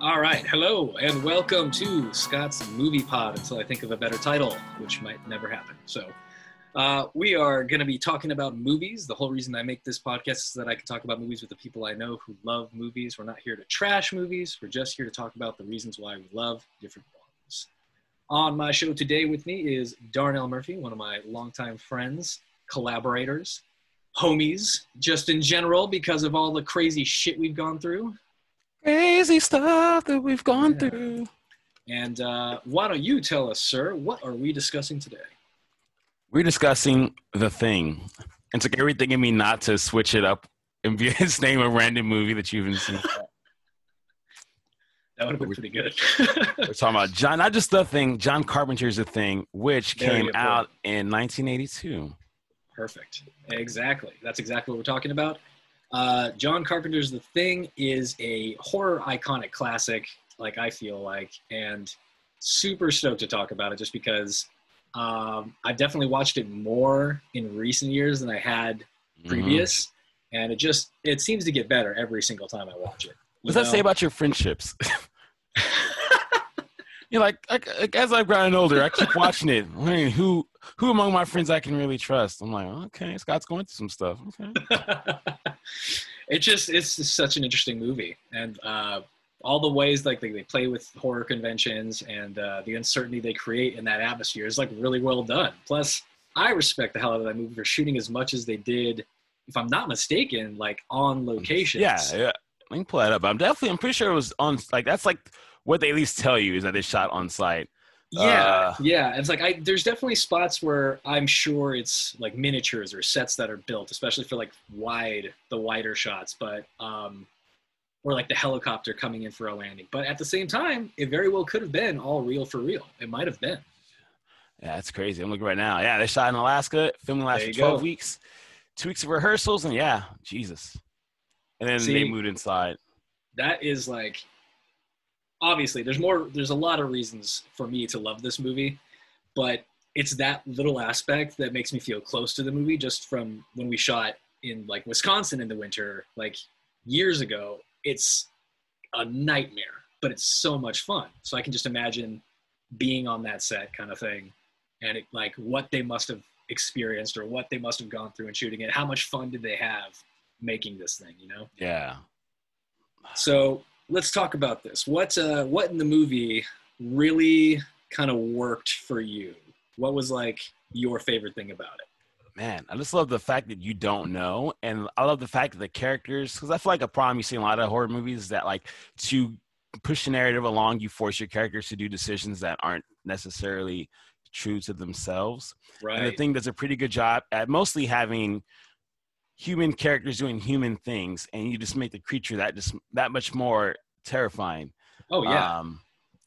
All right, hello and welcome to Scott's Movie Pod until I think of a better title, which might never happen. So, uh, we are going to be talking about movies. The whole reason I make this podcast is that I can talk about movies with the people I know who love movies. We're not here to trash movies, we're just here to talk about the reasons why we love different ones. On my show today with me is Darnell Murphy, one of my longtime friends, collaborators, homies, just in general because of all the crazy shit we've gone through. Crazy stuff that we've gone Yeah. through. And uh, why don't you tell us, sir, what are we discussing today? We're discussing the thing. It took everything in me not to switch it up and be his name a random movie that you haven't seen. That would have been pretty good. We're talking about John, not just the thing, John Carpenter's The Thing, which Very came out in 1982. Perfect. Exactly. That's exactly what we're talking about. Uh, John Carpenter's The Thing is a horror iconic classic, like I feel like, and super stoked to talk about it just because um, I've definitely watched it more in recent years than I had Mhm. previous, and it just it seems to get better every single time I watch it. What What's that say about your friendships? You're like, like, like, as I've gotten older, I keep watching it. I mean, who who among my friends I can really trust? I'm like, okay, Scott's going through some stuff. Okay. it just it's just such an interesting movie and uh, all the ways like they, they play with horror conventions and uh, the uncertainty they create in that atmosphere is like really well done plus i respect the hell out of that movie for shooting as much as they did if i'm not mistaken like on location. Yeah, yeah. Let me pull that up. I'm definitely, I'm pretty sure it was on. Like that's like what they at least tell you is that they shot on site. yeah Uh, yeah it's like i there's definitely spots where i'm sure it's like miniatures or sets that are built especially for like wide the wider shots but um or like the helicopter coming in for a landing but at the same time it very well could have been all real for real it might have been Yeah, that's crazy. I'm looking right now. Yeah, they shot in Alaska, filming last There for 12 go. weeks, two weeks of rehearsals, and yeah, Jesus. And then they moved inside. that is like obviously there's more there's a lot of reasons for me to love this movie but it's that little aspect that makes me feel close to the movie just from when we shot in like wisconsin in the winter like years ago. It's a nightmare but it's so much fun. So i can just imagine being on that set kind of thing and it, like what they must have experienced or what they must have gone through in shooting it. How much fun did they have making this thing you know? Yeah. so let's talk about this. What uh, what in the movie really kind of worked for you? What was like your favorite thing about it? Man, I just love the fact that you don't know, and I love the fact that the characters. Because I feel like a problem you see in a lot of horror movies is that like to push the narrative along, you force your characters to do decisions that aren't necessarily true to themselves. Right. And the thing does a pretty good job at mostly having human characters doing human things, and you just make the creature that just that much more terrifying. oh yeah. Um,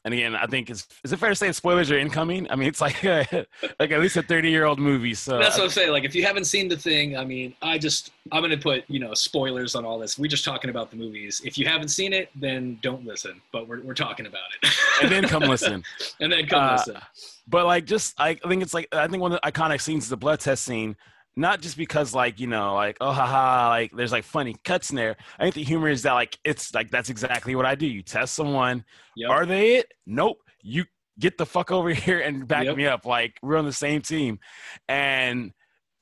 and again, I think it's is it fair to say spoilers are incoming? I mean, it's like like at least a thirty year old movie. So That's what I'm saying. Like if you haven't seen the thing, I mean, I just I'm gonna put you know spoilers on all this. We're just talking about the movies. If you haven't seen it, then don't listen. But we're we're talking about it. and then come listen. and then come Uh, listen. But like, just I think it's like I think one of the iconic scenes is the blood test scene. Not just because like you know like oh haha like there's like funny cuts in there. I think the humor is that like it's like that's exactly what I do. You test someone. Yep. Are they it? Nope. You get the fuck over here and back Yep. me up. Like we're on the same team. And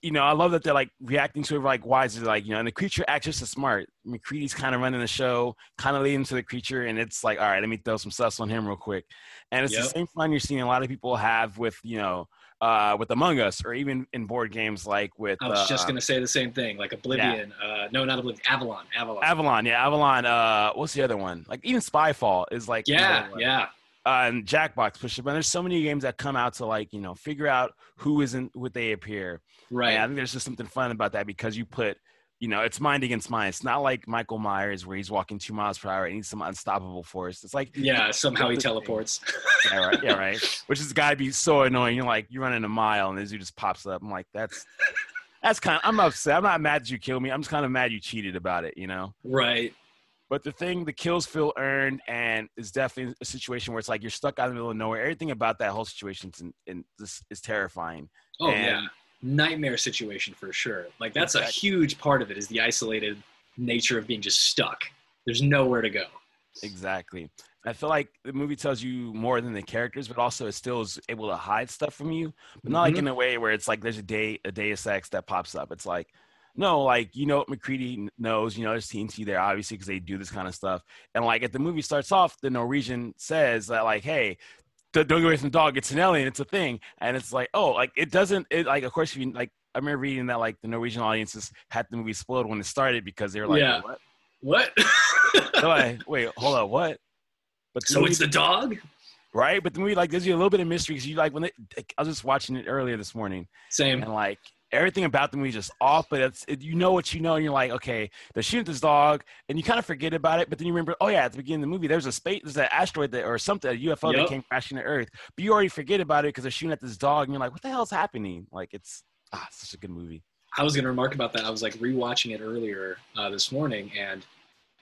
you know, I love that they're like reacting to it like why is it like, you know, and the creature acts just as smart. MacReady's kind of running the show, kind of leading to the creature, and it's like, all right, let me throw some sus on him real quick. And it's Yep. the same fun you're seeing a lot of people have with, you know, uh, with Among Us or even in board games like with I was just uh, gonna say the same thing. Like Oblivion. Uh, no, not Oblivion. Avalon. Avalon. Avalon, yeah, Avalon. Uh, what's the other one? Like even Spyfall is like yeah. Yeah. uh, and Jackbox push it. But there's so many games that come out to like you know figure out who isn't what they appear. Right. And I think there's just something fun about that because you put you know it's mind against mind. It's not like Michael Myers where he's walking two miles per hour and he's some unstoppable force. It's like Yeah. Somehow he teleports. yeah right yeah right. Which has got to be so annoying. You're like you're running a mile and this dude just pops up. I'm like that's. That's kind of, I'm upset. I'm not mad that you killed me. I'm just kind of mad you cheated about it, you know? right. But the thing, the kills feel earned, and it's definitely a situation where it's like you're stuck out in the middle of nowhere. Everything about that whole situation is, in, is, is terrifying. Oh And- yeah, nightmare situation for sure. Like that's a huge part of it is the isolated nature of being just stuck. There's nowhere to go. Exactly. I feel like the movie tells you more than the characters, but also it still is able to hide stuff from you, but not like Mhm. in a way where it's like there's a day a Deus Ex that pops up. It's like no, like you know what MacReady knows, you know there's TNT there obviously because they do this kind of stuff, and like if the movie starts off, the Norwegian says that like hey. Don't get away from the dog. It's an alien. It's a thing, and it's like, oh, like it doesn't. It like, of course, you like. I remember reading that like the Norwegian audiences had the movie spoiled when it started because they were like, Yeah. what? What? Like, wait, hold on, what? But so movie- it's the dog? right? But the movie like gives you a little bit of mystery because you like when they, I was just watching it earlier this morning, Same. and like everything about the movie is just off. But it's it, you know what you know, and you're like, okay, they're shooting at this dog, and you kind of forget about it. But then you remember, oh yeah, at the beginning of the movie, there's a space, there's an asteroid that, or something, a UFO that came crashing to Earth. But you already forget about it because they're shooting at this dog, and you're like, what the hell's happening? Like it's ah, such a good movie. I was going to remark about that. I was like rewatching it earlier uh, this morning, and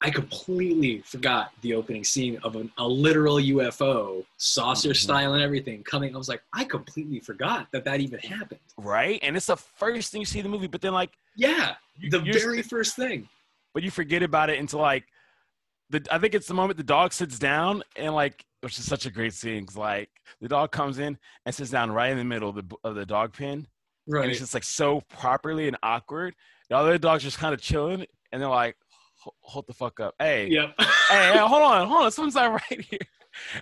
I completely forgot the opening scene of an, a literal UFO, saucer Mhm. style and everything coming. I was like, I completely forgot that that even happened. Right, and it's the first thing you see in the movie, but then like Yeah, you- the very first thing. but you forget about it until like the I think it's the moment the dog sits down and like which is such a great scene 'cause, like the dog comes in and sits down right in the middle of the of the dog pen Right, and it's just like so properly and awkward. The other dog's just kind of chilling and they're like, "Ho- hold the fuck up, hey, Yep. hey, hey, hold on, hold on, something's not right here.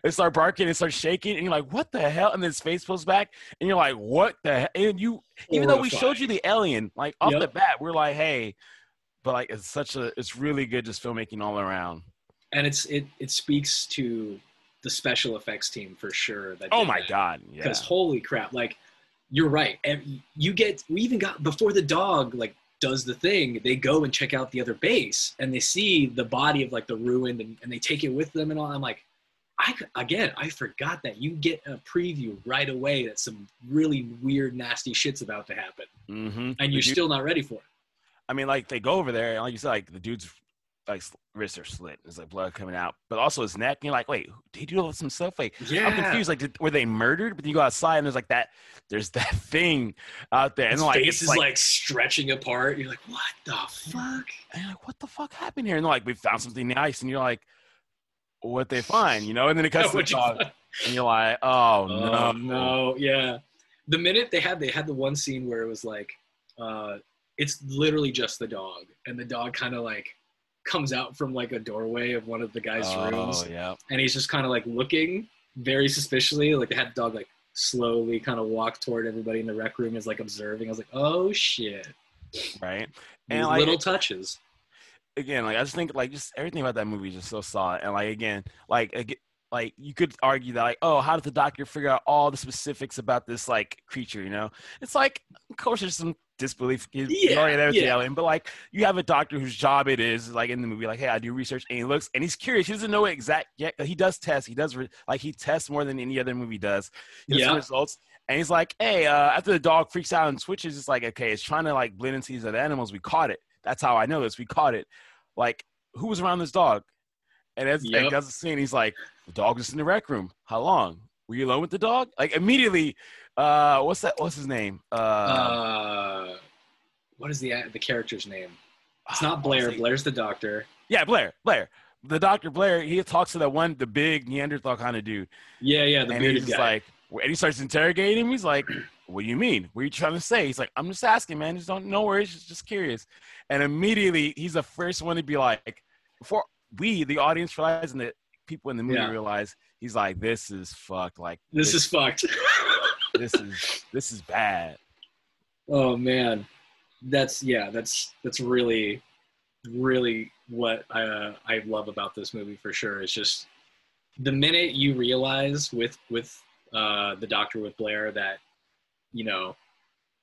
They start barking and start shaking, and you're like, "What the hell?" And then his face pulls back, and you're like, "What the?" Hell? And you, even though we showed you the alien, like off Yep. the bat, we're like, "Hey," but like it's such a, it's really good just filmmaking all around. and it's it it speaks to the special effects team for sure. That Oh my that. god, yeah, because holy crap like you're right and you get we even got before the dog like does the thing they go and check out the other base and they see the body of like the ruined and, and they take it with them and all. I'm like i again i forgot that. You get a preview right away that some really weird nasty shit's about to happen. Mm-hmm. and you're still not ready for it. I mean, like they go over there, and like you said, like the dude's like wrists are slit, there's like blood coming out, but also his neck. And you're like, wait, did he do all this himself? Like, yeah I'm confused. Like, did, were they murdered? But then you go outside, and there's like that, there's that thing out there, and his like face it's is like, stretching apart you're like what the fuck And you're like, what the fuck happened here? And they're like, we found something nice. And you're like, what they find, you know? And then it cuts to the dog, and you're like, oh, no, Oh, no, yeah. The minute they had they had the one scene where it was like, uh, it's literally just the dog, and the dog kind of like comes out from like a doorway of one of the guys' Oh, rooms, yeah. and he's just kind of like looking very suspiciously. Like they had the dog like slowly kind of walk toward everybody in the rec room, is like observing. I was like, oh shit, Right. And like, little touches. again, like I just think like just everything about that movie is just so solid. And like again, like like you could argue that like, oh, how did the doctor figure out all the specifics about this like creature? You know, it's like of course there's some disbelief. He's Yeah, already there with yeah. alien, but like you have a doctor whose job it is like in the movie, like hey, I do research, and he looks and he's curious. He doesn't know exact yet. He does test. He does re- like he tests more than any other movie does. He Yeah. results. And he's like, hey, uh, after the dog freaks out and switches, it's like, okay, it's trying to like blend into these other animals. We caught it. That's how I know this. We caught it. Like, who was around this dog? And as Yep. and does the scene, he's like, the dog was in the rec room. How long? Were you alone with the dog? Like immediately, uh, what's that? What's his name? Uh, Uh, what is the the character's name? It's not Blair. Blair. Blair's the doctor. Yeah, Blair. Blair. The doctor Blair. He talks to that one, the big Neanderthal kind of dude, Yeah, yeah, the and bearded he's guy. like, and he starts interrogating him. He's like, "What do you mean? What are you trying to say?" He's like, "I'm just asking, man. Just don't no worries. Just, just curious." And immediately, he's the first one to be like, before we, the audience, realize and the people in the movie Yeah. realize, he's like, "This is fucked. Like, this is fucked. this is this is bad." oh man, that's yeah, that's that's really, really what I uh, I love about this movie for sure. It's just the minute you realize with with uh, the Doctor with Blair that you know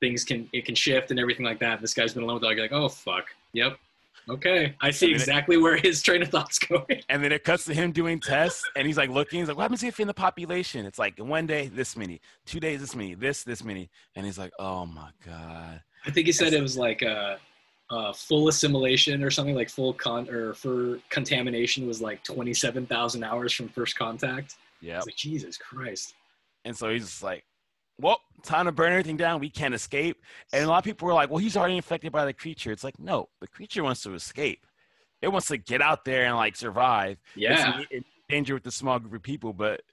things can it can shift and everything like that. This guy's been alone with dog. You're like, oh fuck, yep, okay, I see mean, it- exactly where his train of thought's going. And then it cuts to him doing tests, and he's like looking. He's like, "What happens if in the population? It's like one day this many, two days this many, this this many." And he's like, "Oh my god." I think he said it was like a, a full assimilation or something like full con or for contamination was like twenty seven thousand hours from first contact. Yeah. like, Jesus Christ. And so he's just like, "Well, time to burn everything down. We can't escape." And a lot of people were like, "Well, he's already infected by the creature." It's like, no, the creature wants to escape. It wants to get out there and like survive. Yeah. It's, it danger with the small group of people, but it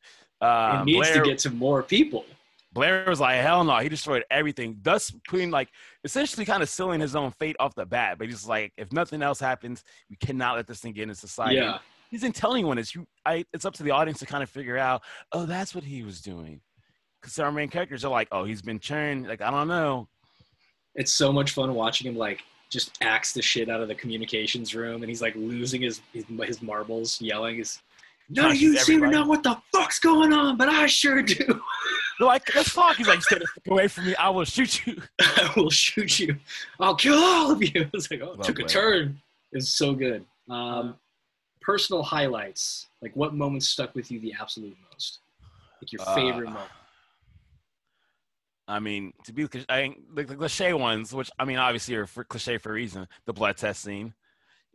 uh, needs Blair, to get to more people. Blair was like, hell no, he destroyed everything, thus putting like essentially kind of sealing his own fate off the bat. But he's like, if nothing else happens, we cannot let this thing get into society. Yeah. He didn't tell anyone. It's you. I. It's up to the audience to kind of figure out. Oh, that's what he was doing. Because our main characters are like, oh, he's been churned. Like I don't know. It's so much fun watching him like just axe the shit out of the communications room, and he's like losing his his, his marbles, yelling. His none of you seem to know what the fuck's going on, but I sure do. Like, let's talk. He's like, stay away from me. I will shoot you. I will shoot you. I'll kill all of you. It's like, oh, it took a turn. It's so good. Um, personal highlights, like what moments stuck with you the absolute most? Like your favorite Uh, moment. I mean, to be I think the, the cliche ones, which I mean, obviously are for cliche for a reason. The blood test scene,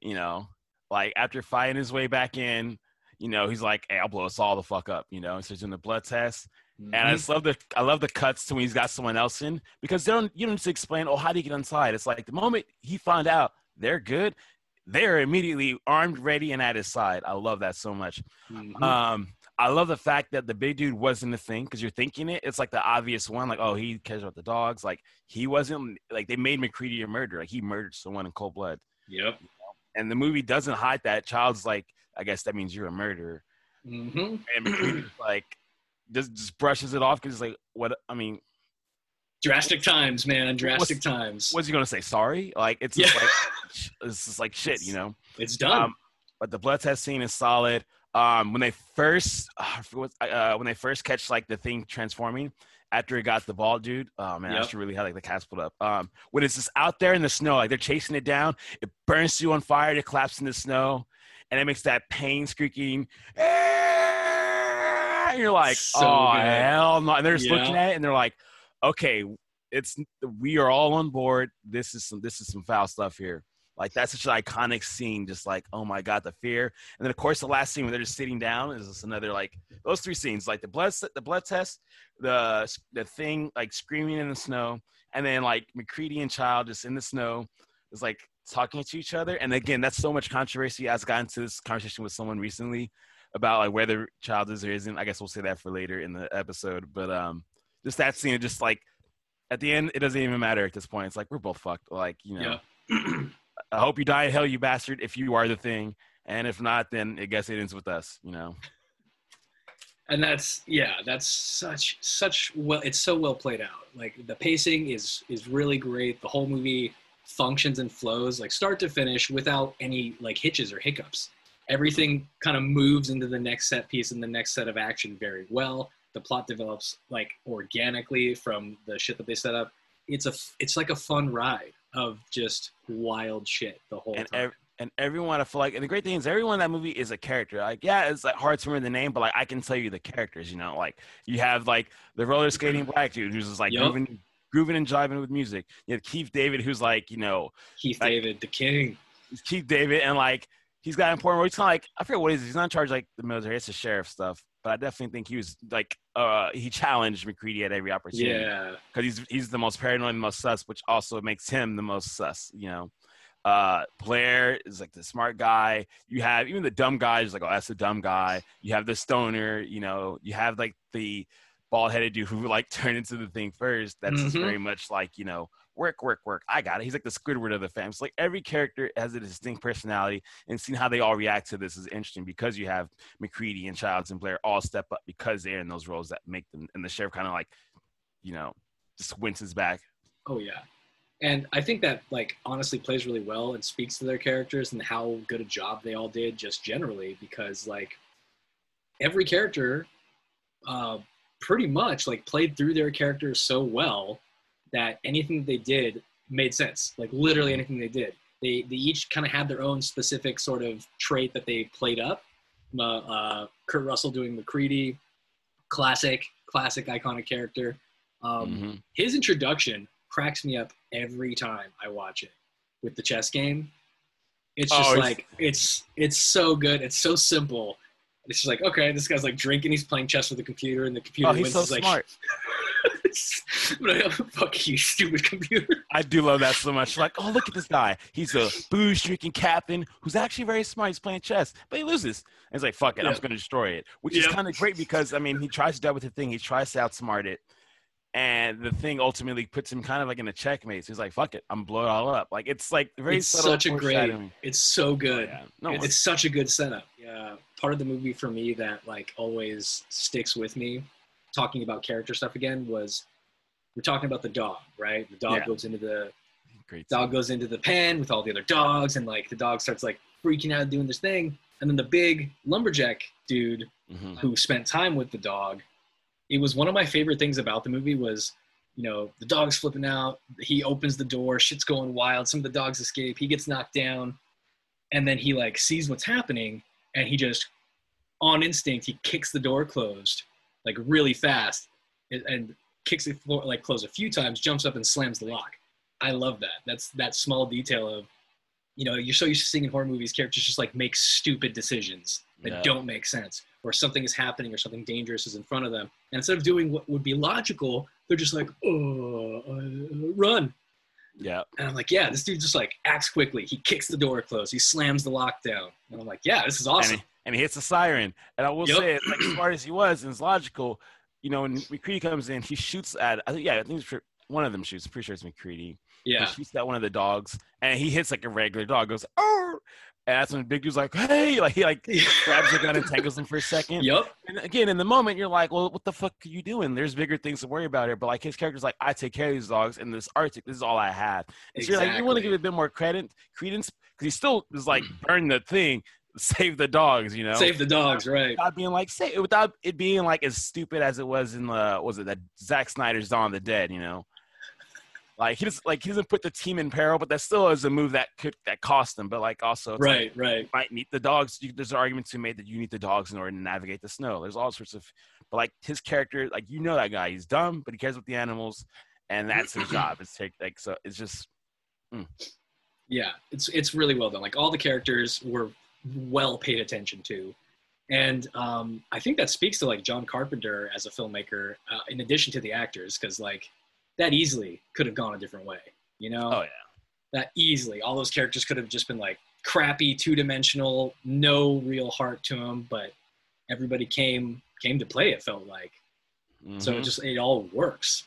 you know, like after fighting his way back in, you know, he's like, "Hey, I'll blow us all the fuck up," you know. So he's doing the blood test, and I Mhm. just love the I love the cuts to when he's got someone else in because they don't you don't need to explain. Oh, how do you get inside? It's like the moment he found out they're good, they're immediately armed, ready, and at his side. I love that so much. Mhm. Um, I love the fact that the big dude wasn't a thing because you're thinking it. It's like the obvious one, like, oh, he cares about the dogs. Like he wasn't like they made MacReady a murderer. Like he murdered someone in cold blood. Yep. And the movie doesn't hide that. Child's like, I guess that means you're a murderer. hmm And MacReady's like just just brushes it off because it's like, what? I mean, Drastic times, man. Drastic times. what's he gonna say? Sorry? Like it's Yeah. just like it's just like shit, you know. It's done. Um, but the blood test scene is solid. Um, when they first, uh, I forget what- uh, when they first catch like the thing transforming after it got the ball, dude. Oh man, I Yep. should really have like the cast put up. Um, when it's just out there in the snow, like they're chasing it down, it burns you on fire, it collapses in the snow, and it makes that pain squeaking. And you're like, So oh good. hell no! And they're just looking at it and they're like, okay, it's we are all on board. This is some this is some foul stuff here. Like that's such an iconic scene. Just like oh my god, the fear. And then of course the last scene when they're just sitting down is just another like those three scenes, like the blood the blood test, the the thing like screaming in the snow, and then like MacReady and Child just in the snow is like talking to each other. And again, that's so much controversy. I got into this conversation with someone recently about like whether Child is or isn't. I guess we'll say that for later in the episode. But um, just that scene, just like at the end, it doesn't even matter at this point. It's like we're both fucked. Like you know. Yeah. I hope you die in hell, you bastard, if you are the thing. And if not, then I guess it ends with us, you know. and that's yeah that's such such well it's so well played out. Like the pacing is is really great. The whole movie functions and flows like start to finish without any like hitches or hiccups. Everything kind of moves into the next set piece and the next set of action very well. The plot develops like organically from the shit that they set up. It's a it's like a fun ride of just wild shit the whole And time ev- and everyone, I feel like, and the great thing is, everyone in that movie is a character. Like, yeah, it's like hard to remember the name, but like, I can tell you the characters. You know, like you have like the roller skating black dude who's just like Yup. grooving, grooving and jiving with music. You have Keith David, who's like, you know, keith like- david the king Keith David, and like he's got important role. He's kind of like I forget what he is. He's not in charge like the military. It's the sheriff stuff. But I definitely think he was like uh he challenged MacReady at every opportunity yeah because he's he's the most paranoid and the most sus, which also makes him the most sus. You know, uh Blair is like the smart guy. You have even the dumb guy is like oh that's the dumb guy. You have the stoner. You know, you have like the bald headed dude who like turned into the thing first. That's Mhm. very much like you know work, work, work. I got it. He's like the Squidward of the fam. It's like every character has a distinct personality, and seeing how they all react to this is interesting because you have MacReady and Childs and Blair all step up because they're in those roles that make them. And the sheriff kind of like, you know, just winces back. Oh yeah. And I think that like honestly plays really well and speaks to their characters and how good a job they all did just generally because like every character uh pretty much like played through their characters so well that anything they did made sense. Like literally anything they did. They they each kind of had their own specific sort of trait that they played up. Uh, uh, Kurt Russell doing MacReady, classic, classic iconic character. Um, Mhm. his introduction cracks me up every time I watch it with the chess game. It's Oh, just it's- like it's it's so good. It's so simple. It's just like okay, this guy's like drinking. He's playing chess with the computer, and the computer Oh, he's wins. so He's like, smart. But I have a fuck you, stupid computer. I do love that so much. Like, oh, look at this guy. He's a booze drinking captain who's actually very smart. He's playing chess, but he loses. And it's like, fuck it, I'm just going to destroy it. Which Yeah. is kind of great because, I mean, he tries to deal with the thing. He tries to outsmart it. And the thing ultimately puts him kind of like in a checkmate. So he's like, fuck it, I'm blow it all up. Like, it's like very It's subtle such a great- It's so oh, good. Yeah. No, It- it's such a good setup. Yeah, part of the movie for me that like always sticks with me, talking about character stuff again, was we're talking about the dog, right? The dog Yeah. goes into the great. dog goes into the pen with all the other dogs, and like the dog starts like freaking out doing this thing, and then the big lumberjack dude Mhm. who spent time with the dog. It was one of my favorite things about the movie was, you know, the dog's flipping out. He opens the door, shit's going wild. Some of the dogs escape. He gets knocked down, and then he like sees what's happening, and he just, on instinct, he kicks the door closed, like really fast, and, and kicks it floor, like close a few times, jumps up and slams the lock. I love that. That's that small detail of, you know, you're so used to seeing in horror movies characters just like make stupid decisions that Yeah. don't make sense, or something is happening, or something dangerous is in front of them, and instead of doing what would be logical, they're just like, oh, uh, run. Yeah. And I'm like, yeah, this dude just like acts quickly. He kicks the door closed. He slams the lock down. And I'm like, yeah, this is awesome. and and he hits the siren. And I will Yep. say, like, as smart as he was, and it's logical. You know, when MacReady comes in, he shoots at. I think, yeah, I think it's for, one of them shoots. I'm pretty sure it's MacReady. yeah. He shoots at one of the dogs, and he hits like a regular dog. Goes, oh, and that's when big dude's like, hey, like he like grabs the gun and tangles him for a second. Yup. And again, in the moment, you're like, well, what the fuck are you doing? There's bigger things to worry about here. But like his character's like, I take care of these dogs, and this Arctic, this is all I have. And so you're like, you want to give it a bit more credit, credence, because he still is like, burn the thing, save the dogs, you know? Save the dogs, right? without being like say without it being like as stupid as it was in the was it that Zack Snyder's Dawn of the Dead, you know? Like he just like he doesn't put the team in peril, but that still is a move that could that cost him. But like also it's like, Right, right. might need the dogs. You, there's arguments to be made that you need the dogs in order to navigate the snow. There's all sorts of, but like his character, like you know that guy, he's dumb, but he cares about the animals, and that's his job. It's take like so. It's just mm. Yeah, it's it's really well done. Like all the characters were well paid attention to, and um, I think that speaks to like John Carpenter as a filmmaker, uh, in addition to the actors, because like that easily could have gone a different way. You know, oh yeah, that easily all those characters could have just been like crappy, two dimensional, no real heart to them, but everybody came came to play. It felt like so Mhm. it just it all works.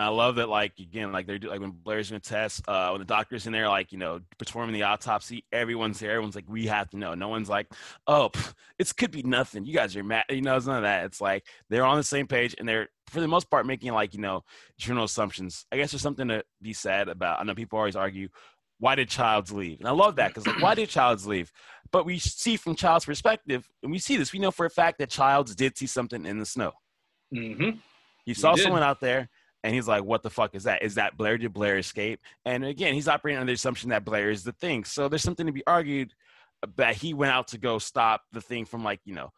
And I love that, like again, like they're like when Blair's gonna test, uh, when the doctor's in there, like you know, performing the autopsy, everyone's there. Everyone's like, we have to know. No one's like, oh, it could be nothing. You guys are mad. You know, it's none of that. It's like they're on the same page, and they're for the most part making like you know, general assumptions. I guess there's something to be said about. I know people always argue, why did Childs leave? And I love that because like, why did Childs leave? But we see from Child's perspective, and we see this. We know for a fact that Childs did see something in the snow. Mm-hmm. He saw did. someone out there and he's like, what the fuck is that? Is that Blair? Did Blair escape? And again, he's operating under the assumption that Blair is the thing. So there's something to be argued that he went out to go stop the thing from like, you know,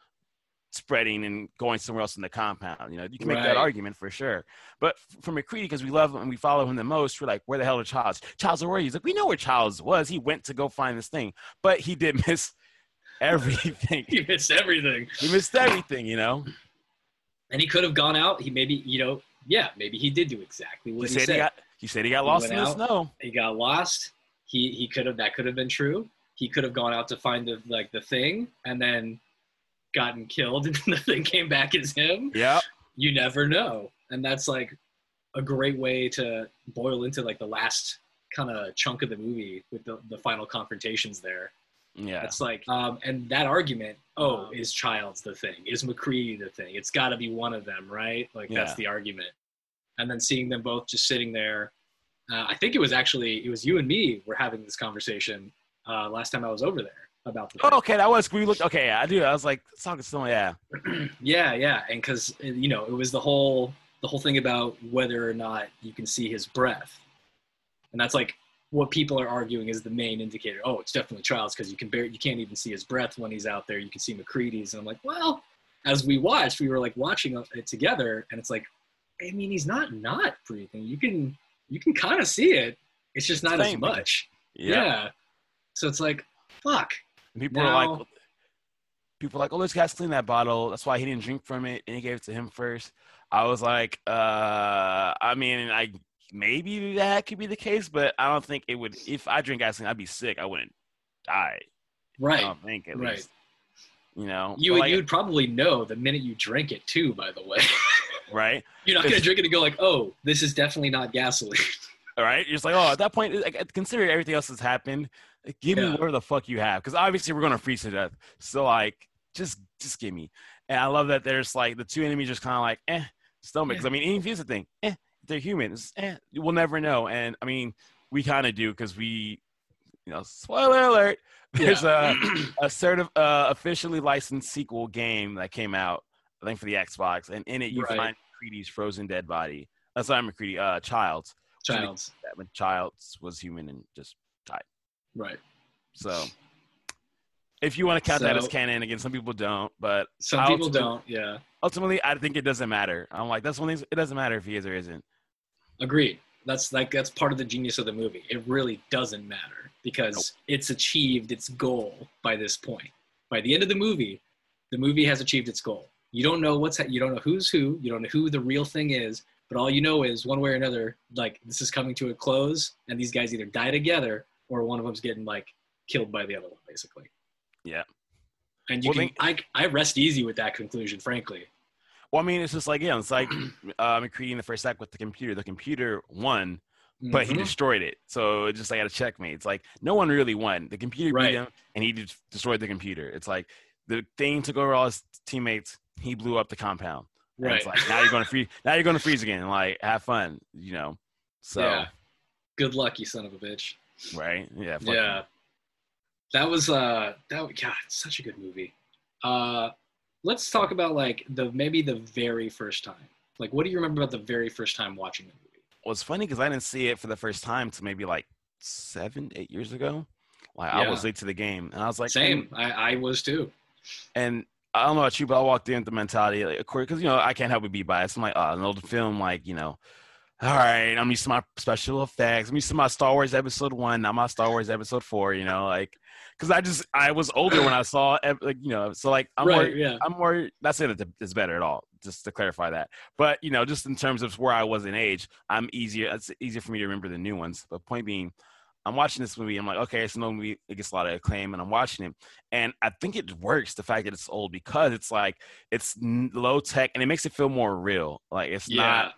spreading and going somewhere else in the compound. You know, you can make that argument for sure. But for MacReady, because we love him and we follow him the most, we're like, where the hell are Childs? Childs, where are you? He's like, we know where Childs was. He went to go find this thing, but he did miss everything. He missed everything. he missed everything, you know? and he could have gone out. He maybe, you know, yeah, maybe he did do exactly what he, said said. he got, he said he got He lost in the out. snow. He got lost. He he could have that could have been true. He could have gone out to find the like the thing and then gotten killed, and the thing came back as him. Yeah. You never know, and that's like a great way to boil into like the last kind of chunk of the movie with the, the final confrontations there. Yeah. It's like, um, and that argument, oh, is Childs the thing? Is MacReady the thing? It's got to be one of them, right? Like that's the argument. And then seeing them both just sitting there, uh, I think it was actually it was you and me were having this conversation uh, last time I was over there about the. Oh, okay, that was we looked. Okay, yeah, I do. I was like, talking still. Yeah, yeah, yeah, and because you know it was the whole the whole thing about whether or not you can see his breath, and that's like what people are arguing is the main indicator. Oh, it's definitely Childs because you can bear you can't even see his breath when he's out there. You can see MacReady's, and I'm like, well, as we watched, we were like watching it together, and it's like, I mean, he's not not breathing. You can you can kind of see it. It's just not as much. yeah. Yeah. So it's like, fuck. And People Now- are like, people were like, oh, this guy's gasoline that bottle. That's why he didn't drink from it, and he gave it to him first. I was like, uh, I mean, I maybe that could be the case, but I don't think it would. If I drink gasoline, I'd be sick. I wouldn't die. Right. I think at Right. least. You know, you would, like, you would probably know the minute you drink it too. By the way, right? you're not gonna drink it and go like, "Oh, this is definitely not gasoline." All right, you're just like, oh, at that point, like, consider everything else that's happened. like, Give me Yeah. whatever the fuck you have, because obviously we're gonna freeze to death. So like, just just give me. And I love that there's like the two enemies just kind of like, eh, stomach. 'Cause, I mean, even if it's the thing, eh, they're humans. Eh, we'll never know. And I mean, we kind of do because we, you know, spoiler alert. There's a a sort of uh, officially licensed sequel game that came out, I think for the Xbox, and in it you Right. find Creedy's frozen dead body. That's not MacReady, uh, Child's Childs. that when Childs was human and just died. Right. so. If you want to count that as canon, again, some people don't, but Some people don't. Yeah. ultimately, I think it doesn't matter. I'm like, that's one thing. It doesn't matter if he is or isn't. Agreed. That's like that's part of the genius of the movie. It really doesn't matter because it's achieved its goal by this point. By the end of the movie, the movie has achieved its goal. You don't know what's ha- you don't know who's who. You don't know who the real thing is. But all you know is one way or another, like this is coming to a close, and these guys either die together or one of them's getting like killed by the other one, basically. Yeah. And you Well, can, I, I rest easy with that conclusion, frankly. Well, I mean, it's just like yeah, it's like MacReady in the first act with the computer. The computer won, but he Mhm. destroyed it. So it just like had a checkmate. It's like no one really won. The computer Right. beat him, and he just destroyed the computer. It's like the thing took over all his teammates. He blew up the compound. And right. It's like now you're going to freeze. Now you're going to freeze again. Like have fun, you know. So Yeah. Good luck, you son of a bitch. right, yeah, yeah that was uh that god such a good movie uh let's talk about like the maybe the very first time like what do you remember about the very first time watching the movie Well, it's funny because I didn't see it for the first time to maybe like seven, eight years ago. Like I was late to the game, and I was like, same hmm. i i was too And I don't know about you, but I walked in with the mentality, like, of course, because you know I can't help but be biased. I'm like, oh, an old film, like you know, all right, I'm used to my special effects. I'm used to my Star Wars Episode One, not my Star Wars Episode Four. You know, like because I just I was older when I saw, like you know, so like I'm more right yeah I'm more not saying that it's better at all, just to clarify that. But you know, just in terms of where I was in age, I'm easier. It's easier for me to remember the new ones. But point being, I'm watching this movie. I'm like, okay, it's no movie. It gets a lot of acclaim, and I'm watching it, and I think it works. The fact that it's old because it's like it's low tech, and it makes it feel more real. Like it's yeah not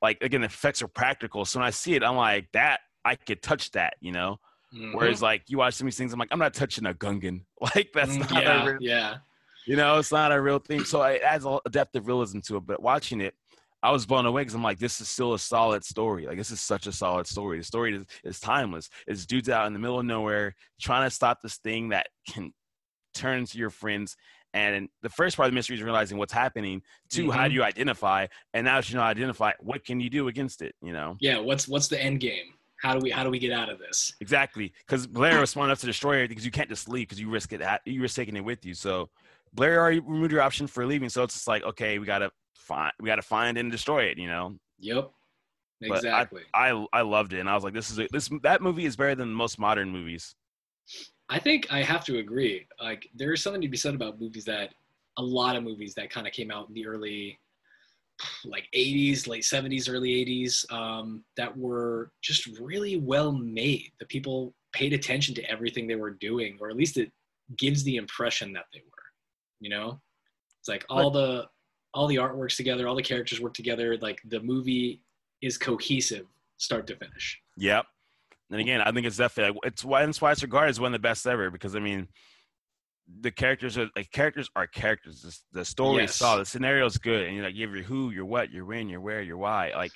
like again, the effects are practical. So when I see it, I'm like, that I could touch that, you know. Mhm. Whereas like you watch some of these things, I'm like, I'm not touching a Gungan. Like that's Mm, not a yeah real yeah you know, it's not a real thing. So it adds a depth of realism to it. But watching it, I was blown away because I'm like, this is still a solid story. Like this is such a solid story. The story is, is timeless. It's dudes out in the middle of nowhere trying to stop this thing that can turn to your friends. And the first part of the mystery is realizing what's happening. 2 how Mhm. do you identify? And now that you know how identify, what can you do against it? You know, yeah what's what's the end game how do we how do we get out of this exactly. Because Blair was smart enough to destroy everything because you can't just leave because you risk it. at- You risk taking it with you. So Blair already removed your option for leaving. So it's just like, okay, we gotta find, we gotta find and destroy it. You know, yep But I- exactly I I loved it, and I was like, this is a, this that movie is better than most modern movies. I think I have to agree. Like there is something to be said about movies that a lot of movies that kind of came out in the early like 80s, late 70s, early 80s um, that were just really well made. The people paid attention to everything they were doing, or at least it gives the impression that they were. You know, it's like all the all the artworks together, all the characters work together. Like the movie is cohesive, start to finish. Yep. And again, I think it's definitely it's why that's why it's regarded as one of the best ever because I mean, the characters are like characters are characters. The, the story Yes. is solid, the scenario is good, and you're like, you have your who, your what, your when, your where, your why. Like,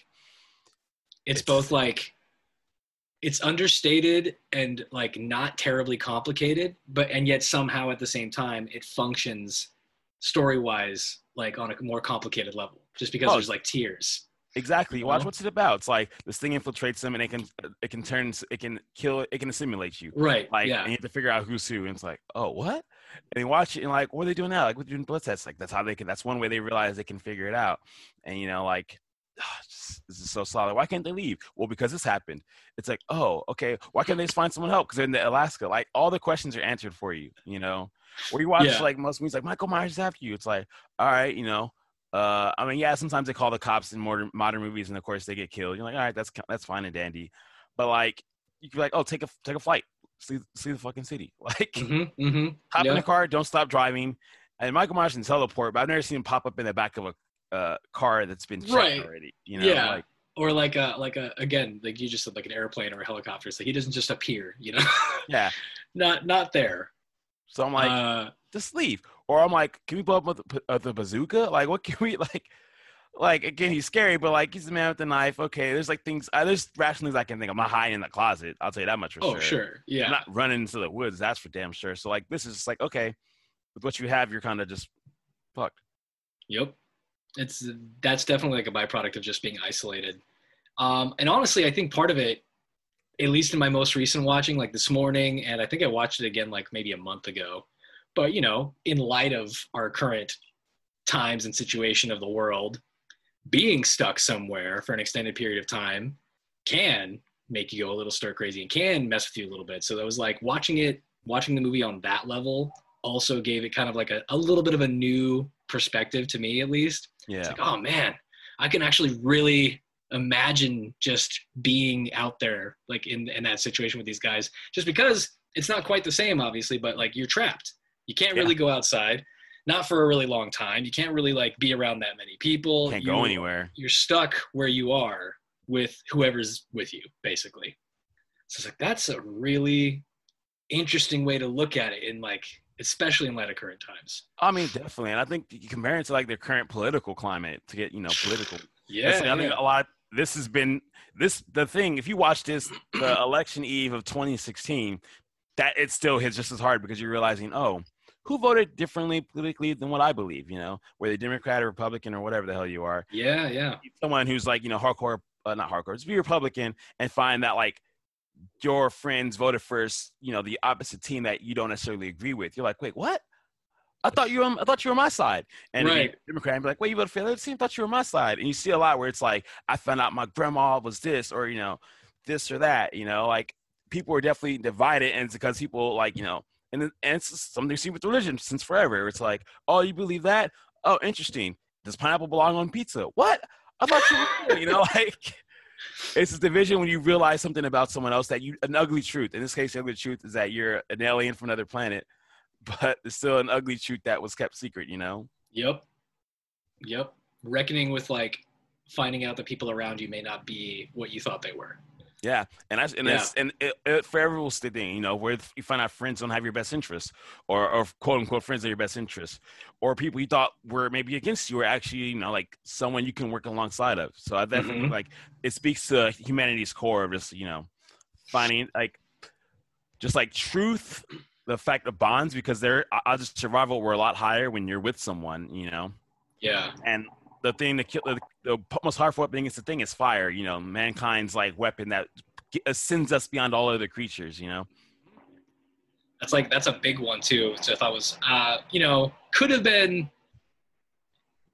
it's It's- both like it's understated and like not terribly complicated but and yet somehow at the same time it functions story wise like on a more complicated level just because Oh, there's like tiers Exactly. You watch know? what's it about. It's like this thing infiltrates them, and it can it can turn it can kill it can assimilate you. right Like, yeah and you have to figure out who's who. And it's like, oh, what? And you watch it, and like, what are they doing now? Like, we're doing blood tests. Like, that's how they can. That's one way they realize they can figure it out. And you know, like, "Ah, this this is so solid. Why can't they leave? Well, because this happened. It's like, oh, okay. Why can't they just find someone help? Because they're in the Alaska. Like all the questions are answered for you. You know, or you watch Yeah. like most movies, like Michael Myers is after you. It's like, all right, you know. Uh, I mean, yeah, sometimes they call the cops in modern modern movies, and of course they get killed. You're like, all right, that's that's fine and dandy, but like you could be like, oh, take a take a flight, see see the fucking city, like Mm-hmm, mm-hmm. hop in the car, don't stop driving. And Michael Myers can teleport, but I've never seen him pop up in the back of a uh, car that's been checked Right. already. You know, Yeah. like Or like a like a again, like you just said, like an airplane or a helicopter. So he doesn't just appear, you know, yeah. not not there. So I'm like, uh, just leave. Or I'm like, can we blow up with uh, the bazooka? Like, what can we like? Like again, he's scary, but like he's the man with the knife. Okay, there's like things. Uh, there's rational things I can think. I'm not hiding in the closet. I'll tell you that much for oh sure. sure, yeah. I'm not running into the woods. That's for damn sure. So like, this is just like okay, with what you have, you're kind of just fucked. Yep. It's that's definitely like a byproduct of just being isolated. Um, and honestly, I think part of it, at least in my most recent watching, like this morning, and I think I watched it again like maybe a month ago. But you know, in light of our current times and situation of the world, being stuck somewhere for an extended period of time can make you go a little stir crazy and can mess with you a little bit. So that was like watching it, watching the movie on that level also gave it kind of like a, a little bit of a new perspective to me at least. Yeah. It's like, oh man, I can actually really imagine just being out there like in, in that situation with these guys just because it's not quite the same obviously but like you're trapped you can't Yeah. really go outside not for a really long time you can't really like be around that many people Can't You- go anywhere. you're stuck where you are with whoever's with you basically so it's like that's a really interesting way to look at it in like especially in light of current times I mean, definitely, and I think you compare it to like the current political climate to get you know political. yeah, I think yeah. a lot. This has been this the thing. If you watch this, the election eve of 2016, that it still hits just as hard because you're realizing, oh, who voted differently politically than what I believe? You know, whether Democrat or Republican or whatever the hell you are. yeah yeah Someone who's like you know hardcore, uh, not hardcore, just be Republican and find that like your friends voted for you know the opposite team that you don't necessarily agree with. You're like, wait, what? I thought you were I thought you were on my side. And Right. Democrat and be like, wait, you voted for the other team? I thought you were on my side. And you see a lot where it's like, I found out my grandma was this or, you know, this or that, you know, like people are definitely divided and it's because people like, you know, and, it's something you see with religion since forever. It's like, oh, you believe that? Oh, interesting. Does pineapple belong on pizza? What? I thought you were, you know, like it's this division when you realize something about someone else that you, an ugly truth. In this case, the ugly truth is that you're an alien from another planet, but it's still an ugly truth that was kept secret, you know? Yep. Yep. Reckoning with like finding out that people around you may not be what you thought they were. Yeah, and that's and Yeah. that's and it, it forever will stay thing. You know, where you find out friends don't have your best interests, or or quote unquote friends are your best interests, or people you thought were maybe against you are actually you know like someone you can work alongside of. So I definitely Mhm. like it speaks to humanity's core of just you know finding like just like truth, the fact of bonds because they're odds of survival were a lot higher when you're with someone. You know, Yeah. and the thing that kill the, the most powerful thing is the thing is fire. You know, mankind's like weapon that ascends us beyond all other creatures. You know, That's like that's a big one too. So I thought was uh, you know, could have been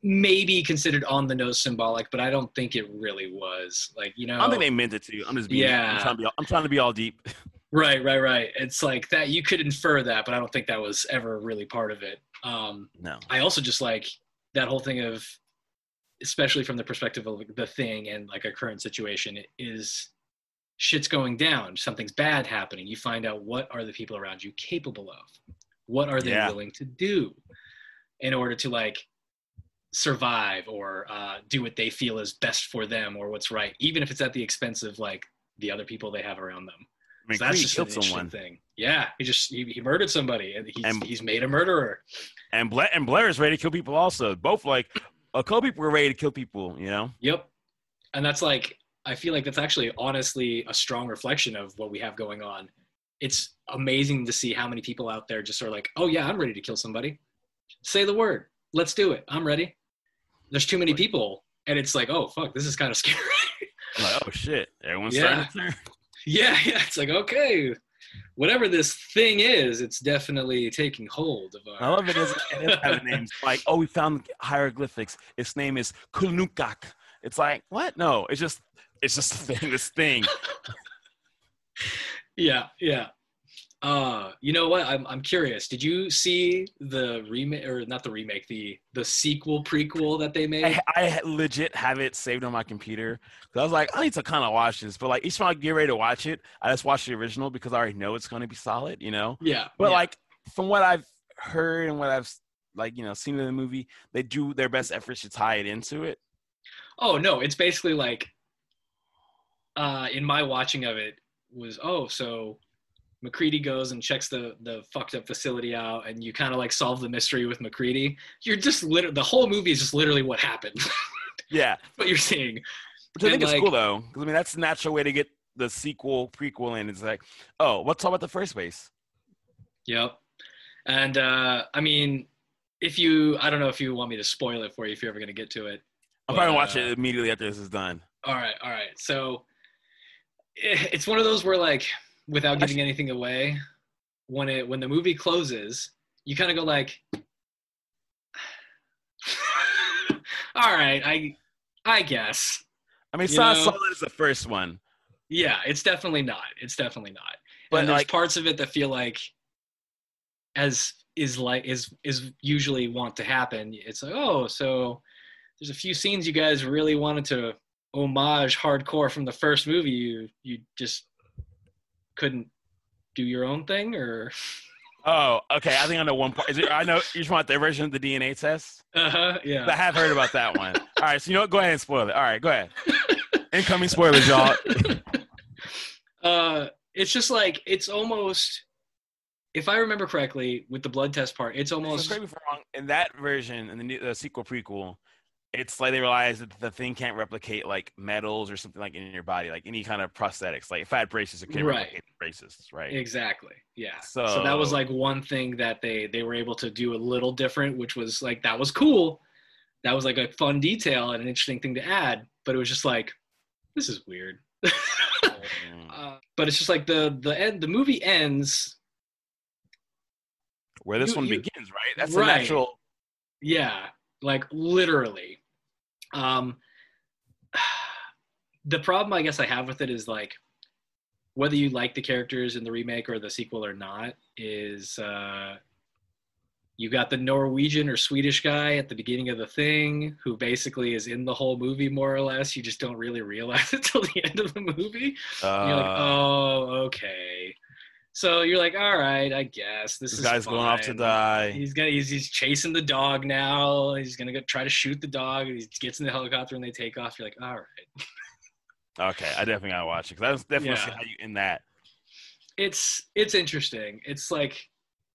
maybe considered on the nose symbolic, but I don't think it really was. Like, you know I don't think they meant it to. I'm just being. Yeah. I'm trying to be. I'm trying to be all deep. Right, right, right. It's like that you could infer that, but I don't think that was ever really part of it. Um No. I also just like that whole thing of, especially from the perspective of the thing and like a current situation, is shit's going down, something's bad happening. You find out what are the people around you capable of, what are they Yeah. willing to do in order to like survive or uh, do what they feel is best for them or what's right, even if it's at the expense of like the other people they have around them. I mean, So that's just killed someone, thing. Yeah, he just he, he murdered somebody, and he's, And- he's made a murderer. and Blair and Blair is ready to kill people. Also, both like a couple people were ready to kill people. You know. Yep. And that's like, I feel like that's actually honestly a strong reflection of what we have going on. It's amazing to see how many people out there just are like, oh, yeah, I'm ready to kill somebody. Say the word. Let's do it. I'm ready. There's too many people. And it's like, oh, fuck, this is kind of scary. I'm like, oh shit, everyone's Yeah. starting to turn. yeah, yeah. It's like, okay, whatever this thing is, it's definitely taking hold of our. I love it. Is it names like, oh, we found hieroglyphics. Its name is Kulnukak. It's like what? No, it's just it's just a thing. This thing. Yeah, yeah. Uh, you know what? I'm I'm curious. Did you see the remake or not the remake, the the sequel prequel that they made? I, I legit have it saved on my computer. Cause I was like, I need to kind of watch this, but like each time I get ready to watch it, I just watch the original because I already know it's going to be solid, you know. yeah, But yeah. like from what I've heard and what I've like you know seen in the movie, they do their best efforts to tie it into it. oh no, it's basically like, uh, in my watching of it was oh so. MacReady goes and checks the the fucked up facility out, and you kind of like solve the mystery with MacReady. You're just literally the whole movie is just literally what happened. Yeah, what you're seeing. which I think And, is cool though, because I mean that's the natural way to get the sequel prequel in. It's like, oh, let's talk about the first base. Yep. And uh, I mean, if you, I don't know if you want me to spoil it for you if you're ever going to get to it. I'm probably gonna watch Uh, it immediately after this is done. All right, all right. So eh, it's one of those where, like, without giving anything away, when it when the movie closes, you kind of go like, "All right, I, I guess." I mean, it's you not know- as solid as the first one, Yeah, it's definitely not. It's definitely not. but and there's like, parts of it that feel like as is like is is usually want to happen it's like oh so there's a few scenes you guys really wanted to homage hardcore from the first movie you you just couldn't do your own thing or oh, okay, I think I know one part. Is it? I know you just want the version of the DNA test. uh-huh Yeah. I have heard about that one. All right, so you know what? Go ahead and spoil it. All right, go ahead. Incoming spoilers, y'all. uh it's just like it's almost if i remember correctly with the blood test part it's almost correct me if I'm wrong. In that version, in the, new, the sequel prequel, it's like they realize that the thing can't replicate like metals or something like in your body, like any kind of prosthetics. Like if I had braces, it can't Right. replicate braces, right? Exactly. Yeah. So, that was like one thing that they they were able to do a little different, which was like that was cool. That was like a fun detail and an interesting thing to add, but it was just like this is weird. Mm. uh, but it's just like the the end the movie ends Where this you- one you- begins, right? That's Right. the natural. yeah, like literally. Um the problem I guess I have with it is like whether you like the characters in the remake or the sequel or not is uh you got the Norwegian or Swedish guy at the beginning of the thing who basically is in the whole movie more or less. You just don't really realize it till the end of the movie. Uh, you're like, oh, okay. So you're like, all right, I guess this, is this is guy's going off to die. He's gonna he's, he's chasing the dog now. He's gonna go try to shoot the dog. He gets in the helicopter and they take off. You're like, all right. Okay, I definitely gotta watch it because I was definitely Yeah. how you in that. It's it's interesting. It's like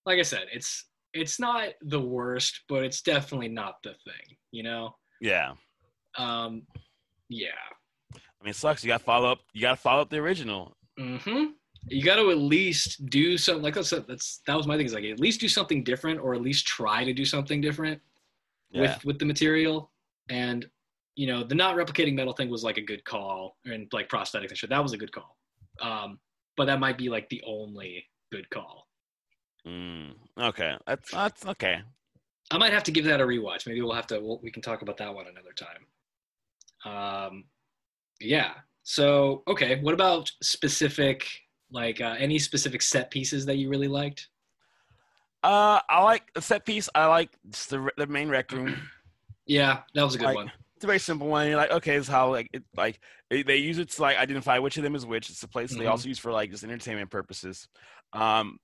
like I said, it's it's not the worst, but it's definitely not the thing, you know? Yeah, Um yeah. I mean, it sucks. You got to follow up. You got to follow up the original. Mm-hmm. You got to at least do something. Like I said, that's that was my thing. Is like at least do something different, or at least try to do something different Yeah, with with the material. And you know, the not replicating metal thing was like a good call, and like prosthetics and shit. That was a good call. Um, but that might be like the only good call. Mm, okay, that's that's okay. I might have to give that a rewatch. Maybe we'll have to. We'll, we can talk about that one another time. Um, yeah. So okay, what about specific like uh, any specific set pieces that you really liked? Uh, I like a set piece. I like just the the main rec room. Yeah, that was a good Like, one. It's a very simple one. You're like, okay, it's how like it like it, they use it to like identify which of them is which. It's a place they Mhm. also use for like just entertainment purposes. Um,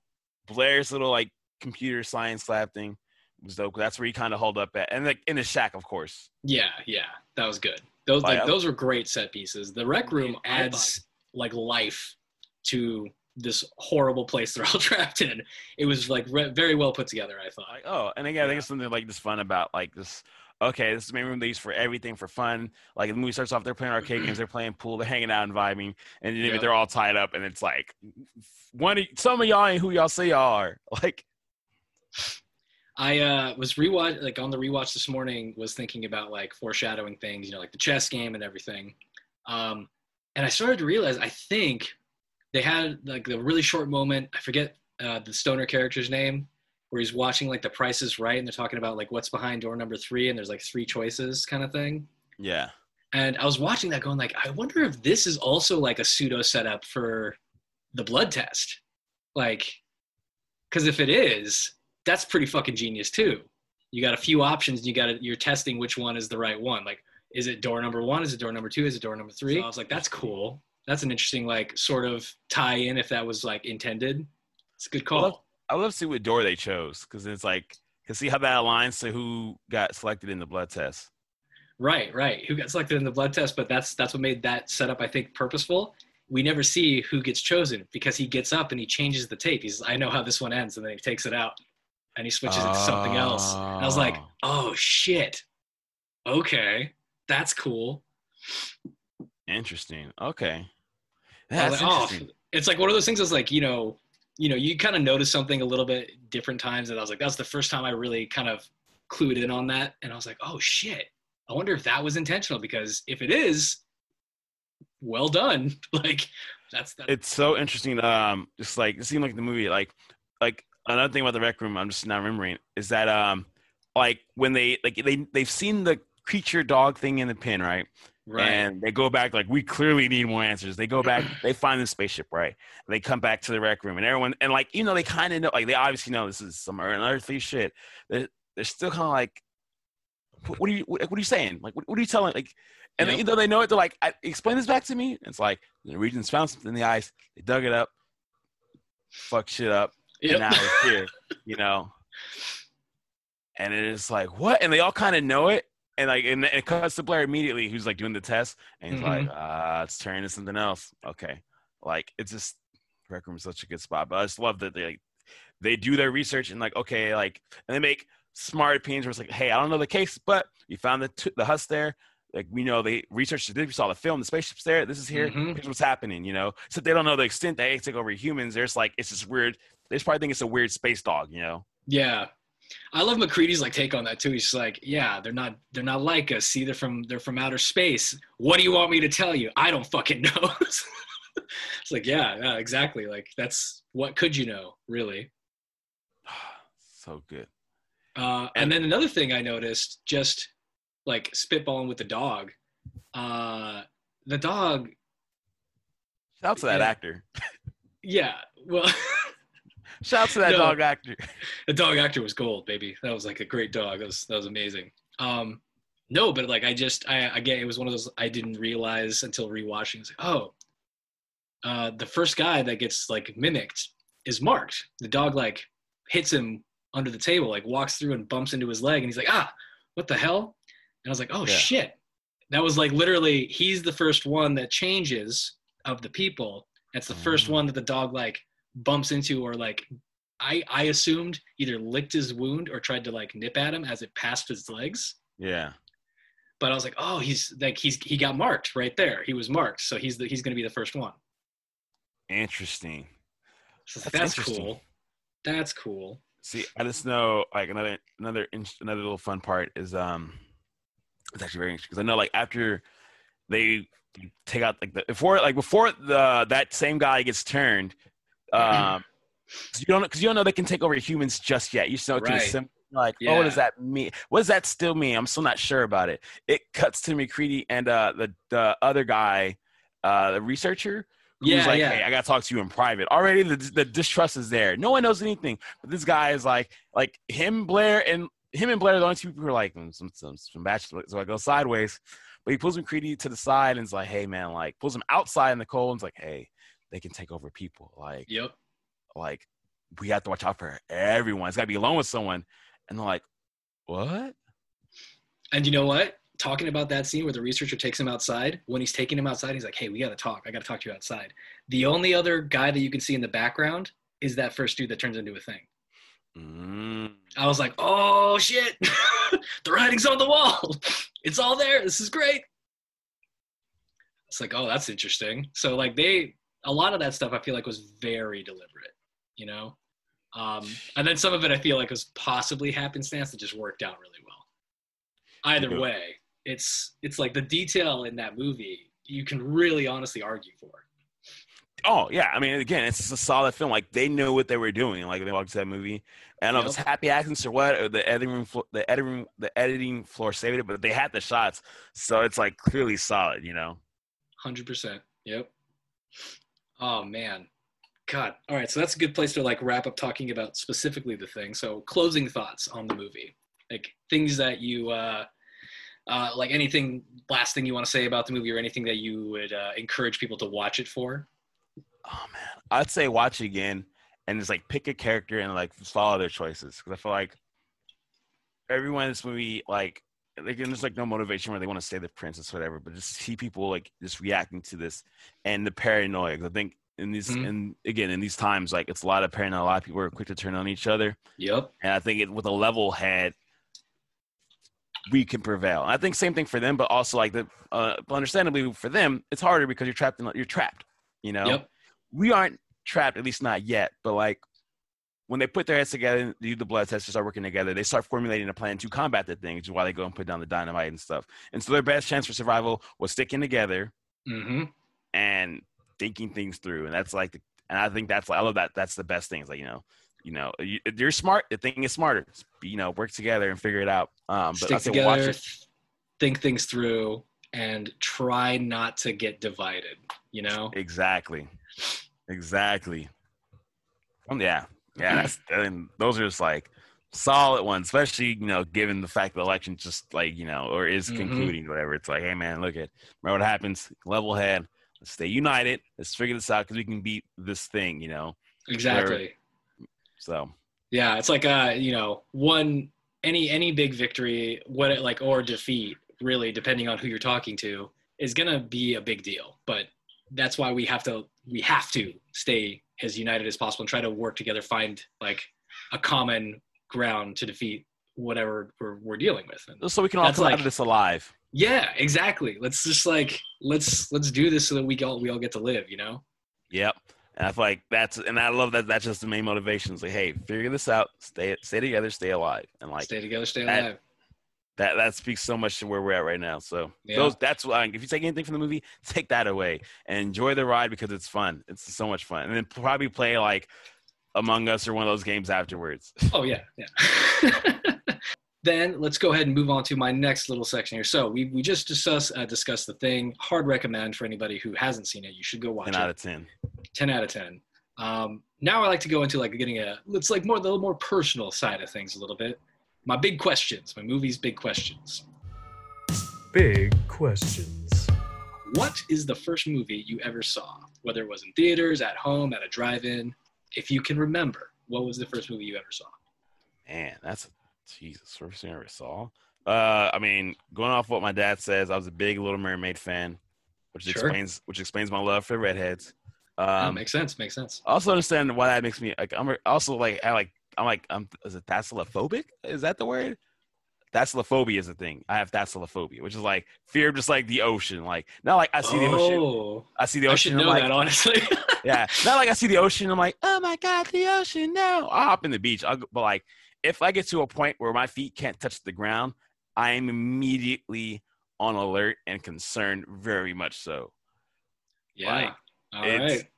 Blair's little like computer science lab thing was dope. That's where he kind of hold up at, and like in the shack, of course. Yeah, yeah, that was good. Those Like, like, those were great set pieces. The rec room adds like life to this horrible place they're all trapped in. It was like re- very well put together. I thought. Like, oh, and again, I think it's something like this fun about like this. Okay, this is the main room they use for everything for fun. Like the movie starts off, they're playing arcade games, they're playing pool, they're hanging out and vibing, and then Yeah. they're all tied up, and it's like one, of, some of y'all ain't who y'all say y'all are. Like, I uh, was rewatch like on the rewatch this morning was thinking about like foreshadowing things, you know, like the chess game and everything. Um, and I started to realize I think they had like the really short moment. I forget uh, the stoner character's name, where he's watching like the Price is Right, and they're talking about like what's behind door number three, and there's like three choices kind of thing. yeah, And I was watching that going like, I wonder if this is also like a pseudo setup for the blood test. Like, because if it is, that's pretty fucking genius too. You got a few options. You got to, you're testing which one is the right one. Like, is it door number one? Is it door number two? Is it door number three? So I was like, that's cool. That's an interesting like sort of tie in if that was like intended. It's a good call. I love, I love to see what door they chose because it's like to see how that aligns to who got selected in the blood test. Right, right. Who got selected in the blood test, but that's that's what made that setup I think purposeful. We never see who gets chosen because he gets up and he changes the tape. He's I know how this one ends, and then he takes it out and he switches it to something else. And I was like, Oh. oh shit. Okay. That's cool. Interesting. Okay. I was That's like, oh, it's like one of those things that's like, you know, you know, you kind of notice something a little bit different times. And I was like, that's the first time I really kind of clued in on that. And I was like, oh shit. I wonder if that was intentional because if it is, well done. Like that's that. It's so interesting. Um, just like it seemed like the movie, like, like another thing about the rec room, I'm just not remembering is that um, like when they like they they've seen the creature dog thing in the pin, right? Right. And they go back like we clearly need more answers. They go back, they find the spaceship, right? And they come back to the rec room, and everyone and like you know they kind of know, like they obviously know this is some unearthly shit. They're, they're still kind of like, what are you what, what are you saying? Like what, what are you telling? Like, and Yep. even though they know it, they're like, I, explain this back to me. It's like the Norwegians found something in the ice. They dug it up, fuck shit up, Yep. and now it's here. You know. And it is like what? And they all kind of know it. And like, and it cuts to Blair immediately, who's like doing the test, and he's like, "Ah, it's turning to something else." Okay, like it's just Rec Room is such a good spot. But I just love that they like, they do their research and like, okay, like, and they make smart opinions where it's like, "Hey, I don't know the case, but you found the t- the husk there. Like, we know they researched it. We saw the film. The spaceship's there. This is here. Mhm. Here's what's happening. You know, so they don't know the extent they take over humans. There's like, it's just weird. They just probably think it's a weird space dog. You know." Yeah. I love MacReady's like take on that too. He's like, yeah, they're not they're not like us. See, they're from they're from outer space. What do you want me to tell you? I don't fucking know. it's like, yeah, yeah, exactly. Like that's what could you know, really? so good. Uh, and then another thing I noticed, just like spitballing with the dog, uh, the dog, Shout out to that Yeah. actor. yeah, well, Shout out to that No. dog actor. the dog actor was gold, baby. That was like a great dog. That was that was amazing. Um, no, but like I just I again it was one of those I didn't realize until rewatching. It's like oh, uh, the first guy that gets like mimicked is marked. The dog like hits him under the table, like walks through and bumps into his leg, and he's like ah, what the hell? And I was like oh Yeah. shit. That was like literally he's the first one that changes of the people. That's the first Mm. one that the dog like bumps into or like I I assumed either licked his wound or tried to like nip at him as it passed his legs. Yeah. But I was like, oh, he's like he's he got marked right there. He was marked, so he's the, he's going to be the first one. Interesting. So That's that's, interesting. cool. That's cool. See, I just know like another another in- another little fun part is um, it's actually very interesting because I know like after they take out like the before like before the that same guy gets turned, um, you don't because you don't know they can take over humans just yet. You just know it can Right. Like, oh, what does that mean? What does that still mean? I'm still not sure about it. It cuts to MacReady and uh, the the other guy, uh, the researcher, who's Yeah, like, yeah. "Hey, I gotta talk to you in private." Already, the the distrust is there. No one knows anything, but this guy is like, like him, Blair, and him and Blair are the only two people who are like "Mm, some some some bachelor. So I go sideways, but he pulls MacReady to the side and is like, "Hey, man," like pulls him outside in the cold and and's like, "Hey, they can take over people. Like, Yep. like we have to watch out for everyone. It's got to be alone with someone." And they're like, "What?" And you know what? Talking about that scene where the researcher takes him outside, when he's taking him outside, he's like, "Hey, we got to talk. I got to talk to you outside." The only other guy that you can see in the background is that first dude that turns into a thing. Mm. I was like, "Oh shit, the writing's on the wall. It's all there. This is great." It's like, "Oh, that's interesting." So like they, a lot of that stuff I feel like was very deliberate, you know. Um, and then some of it I feel like was possibly happenstance that just worked out really well. Either way, it's it's like the detail in that movie you can really honestly argue for. Oh yeah, I mean, again, it's just a solid film. Like they knew what they were doing. Like they walked to that movie. I don't know if it's happy accidents or what. Or the editing, flo- the editing, the editing floor saved it, but they had the shots, so it's like clearly solid. You know. Hundred percent. Yep. Oh man, God. All right, so that's a good place to like wrap up talking about specifically the thing. So closing thoughts on the movie, like things that you, uh, uh, like anything last thing you want to say about the movie or anything that you would uh, encourage people to watch it for. Oh man, I'd say watch it again and just like pick a character and like follow their choices because I feel like everyone in this movie like like there's like no motivation where they want to stay the princess whatever, but just see people like just reacting to this and the paranoia. I think in these Mhm. and again in these times like it's a lot of paranoia. A lot of people are quick to turn on each other, Yep. and I think it with a level head. We can prevail. And I think same thing for them, but also like the uh, understandably for them, it's harder because you're trapped in you're trapped. You know, Yep. we aren't trapped, at least not yet. But like when they put their heads together and do the blood tests to start working together, they start formulating a plan to combat the thing, which is why they go and put down the dynamite and stuff. And so their best chance for survival was sticking together Mm-hmm. and thinking things through. And that's like, the, and I think that's like, I love that. That's the best thing. It's like, you know, you know, you, you're smart. The thing is smarter. You know, work together and figure it out. Um, but I Stick watch together, it. think things through, and try not to get divided. You know. Exactly. Exactly. Um, yeah. Yeah. That's, and those are just like solid ones, especially, you know, given the fact the election just like, you know, or is Mhm. concluding, whatever. It's like, hey, man, look at, remember what happens? Level head. Let's stay united. Let's figure this out because we can beat this thing, you know? Exactly. So, Yeah, it's like uh, you know, one any any big victory, what it like or defeat, really depending on who you're talking to, is gonna be a big deal. But that's why we have to we have to stay as united as possible and try to work together, find like a common ground to defeat whatever we're, we're dealing with. And so we can all come out of this alive. yeah, exactly. Let's just like let's let's do this so that we all we all get to live. You know. Yep. And I feel like that's, and I love that that's just the main motivation. It's like, hey, figure this out, stay, stay together, stay alive. And like, stay together, stay alive. that that that speaks so much to where we're at right now. So Yeah. those that's why if you take anything from the movie, take that away and enjoy the ride because it's fun. It's so much fun, and then probably play like Among Us or one of those games afterwards. Oh yeah, yeah. then let's go ahead and move on to my next little section here. So we, we just discussed uh, discussed the thing. Hard recommend for anybody who hasn't seen it. You should go watch Ten it. out of ten. ten out of ten. Um, now I like to go into like getting a it's like more the little more personal side of things a little bit. My big questions, my movie's big questions. Big questions. What is the first movie you ever saw? Whether it was in theaters, at home, at a drive-in, if you can remember, what was the first movie you ever saw? Man, that's Jesus first thing I ever saw. Uh, I mean, going off what my dad says, I was a big Little Mermaid fan, which Sure. explains which explains my love for redheads. Um, makes sense. Makes sense. I also understand why that makes me like I'm also like I like I'm like I'm is it thalassophobia? Is that the word? Thalassophobia is a thing. I have thalassophobia, which is like fear of just like the ocean. Like not like I see the ocean. Oh, I see the ocean. should I'm know like, that honestly. yeah, not like I see the ocean. I'm like, oh my god, the ocean! No, I'll hop in the beach. I'll go, but like if I get to a point where my feet can't touch the ground, I am immediately on alert and concerned, very much so. yeah. Like, All it's right.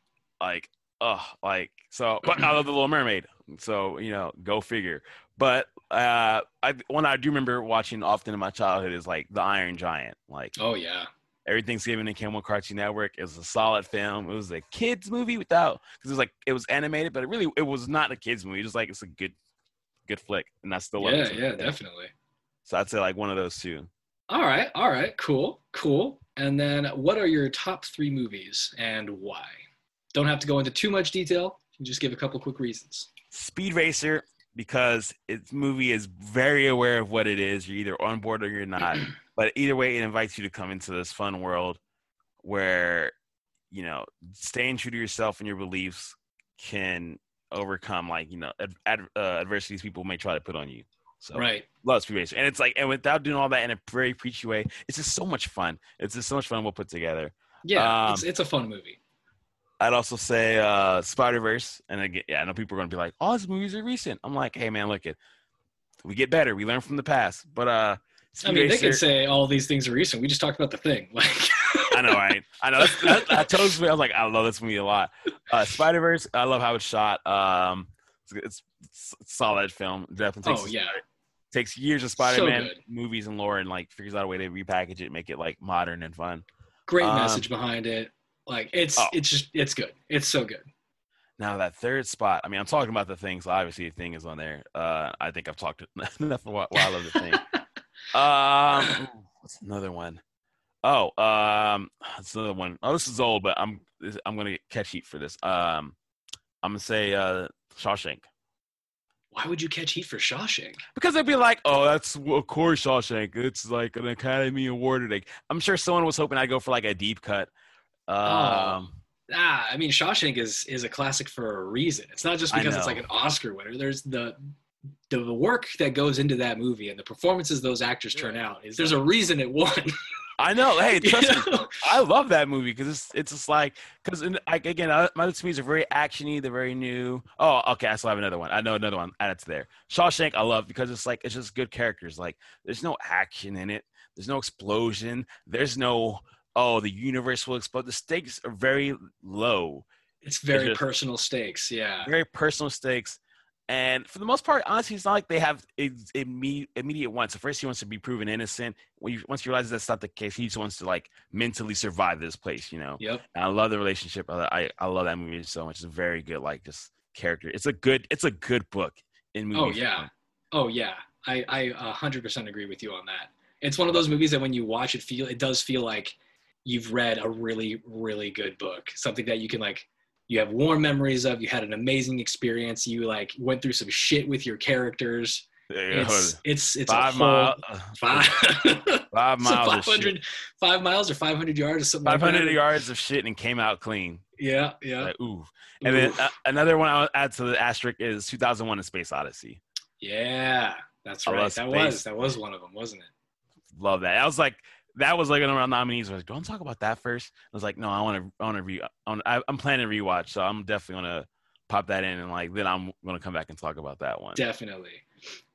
like oh like so but i love the little mermaid so you know go figure but uh i one i do remember watching often in my childhood is like the iron giant like Oh yeah. Everything's thanksgiving it came on cartoon network it was a solid film it was a kids movie without because it was like it was animated but it really it was not a kids movie it was like it's a good good flick and i still love Yeah, it to yeah, definitely. so i'd say like one of those two All right, all right, cool, cool. And then, what are your top three movies and why? Don't have to go into too much detail. Just give a couple quick reasons. Speed Racer because its movie is very aware of what it is. You're either on board or you're not. but either way, it invites you to come into this fun world where you know staying true to yourself and your beliefs can overcome like you know ad- ad- uh, adversities people may try to put on you. So Right. love Speed Racer, and it's like and without doing all that in a very preachy way, it's just so much fun. It's just so much fun we'll put together. Yeah, Um, it's, it's a fun movie. I'd also say uh, Spider Verse, and again, yeah, I know people are gonna be like, "Oh, these movies are recent." I'm like, "Hey, man, look it, we get better, we learn from the past." But uh, I mean, they could say all these things are recent. We just talked about the thing. Like, I know, right? I know. That's, that, that tells me I was like, I love this movie a lot. Uh, Spider Verse, I love how it's shot. Um, it's, it's, it's solid film. Definitely. Takes, Oh yeah, Takes years of Spider-Man good. movies and lore, and like figures out a way to repackage it, make it like modern and fun. great Um, message behind it. Like it's Oh. it's just it's good. It's so good. Now that third spot, I mean, I'm talking about the things. Obviously, the thing is on there. Uh, I think I've talked enough while of the thing. Um, what's another one? Oh, um, it's another one. Oh, this is old, but I'm this- I'm gonna catch heat for this. Um, I'm gonna say uh, Shawshank Why would you catch heat for Shawshank? because they'd be like, "Oh, that's of course Shawshank. It's like an Academy Award today." I'm sure someone was hoping I'd go for like a deep cut. Um, Ah, I mean Shawshank is is a classic for a reason. It's not just because it's like an Oscar winner. There's the the work that goes into that movie and the performances those actors turn out. Is there's a reason it won. I know. Hey, You trust me. know? I love that movie because it's it's just like because like again, uh, my movies are very actiony. They're very new. Oh, okay. I still have another one. I know another one to there. Shawshank, I love because it's like it's just good characters. Like there's no action in it. There's no explosion. There's no oh the universe will explode. The stakes are very low, It's very just- personal stakes. Yeah. very personal stakes. And for the most part, honestly, it's not like they have ex- imme- immediate wants. So first, he wants to be proven innocent. When you, once you realize that's not the case, he just wants to like mentally survive this place. You know. Yep. And I love the relationship. I, I love that movie so much. It's a very good like just character. It's a good it's a good book in movie. Oh yeah. form. Oh yeah. I I a hundred percent agree with you on that. It's one of those movies that when you watch it, feel it does feel like you've read a really really good book. Something that you can like you have warm memories of. You had an amazing experience. You like went through some shit with your characters. It's it's it's five miles. five Five miles. 500 five miles or 500 yards or something 500 like yards of shit and came out clean. Yeah, yeah. Like, ooh. And then uh, another one I'll add to the asterisk is 2001: A Space Odyssey. yeah, that's I right. That space. was that was one of them, wasn't it? Love that. I was like, that was like one of our nominees. I was like, do I want to talk about that first? I was like, no, I want to, I want to re, I I'm planning to rewatch, so I'm definitely gonna pop that in and like then I'm gonna come back and talk about that one. Definitely.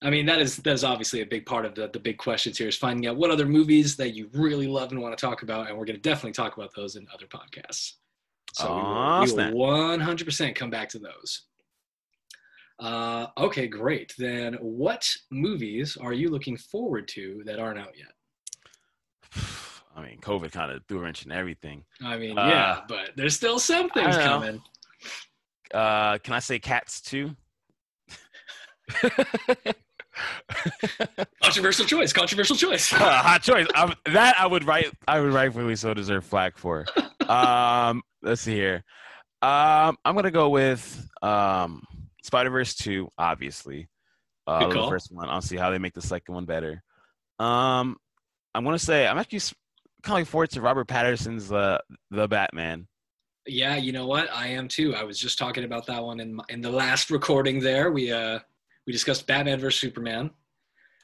I mean, that is that is obviously a big part of the the big questions here is finding out what other movies that you really love and want to talk about, and we're going to definitely talk about those in other podcasts. So Aw, we will, we will 100% come back to those. Uh, okay, great. Then, what movies are you looking forward to that aren't out yet? I mean, COVID kind of threw a wrench in everything. I mean, Uh, yeah, but there's still some things coming. Uh, can I say Cats too? Controversial choice. Controversial choice. hot choice. Um, that I would write. I would rightfully so deserve flack for. Um, let's see here. Um, I'm gonna go with um, Spider Verse two. Obviously, uh, the first one. I'll see how they make the second one better. Um, I'm gonna say I'm actually kind of forward to Robert Pattinson's uh, the Batman. Yeah, you know what? I am too. I was just talking about that one in my, in the last recording. There, we uh we discussed Batman versus Superman,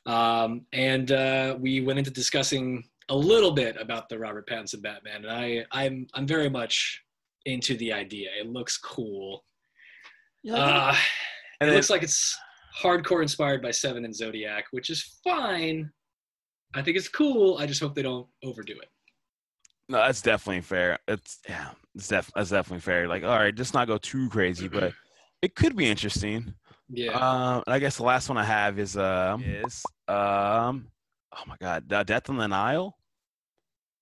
um, and uh, we went into discussing a little bit about the Robert Pattinson Batman. And I I'm I'm very much into the idea. It looks cool. Uh, And it looks like it's hardcore inspired by Seven and Zodiac, which is fine. I think it's cool. I just hope they don't overdo it. No, that's definitely fair. It's yeah, it's def- that's definitely fair. Like, all right, just not go too crazy, but it could be interesting. Yeah. Um, and I guess the last one I have is um is um oh my god, uh, Death on the Nile.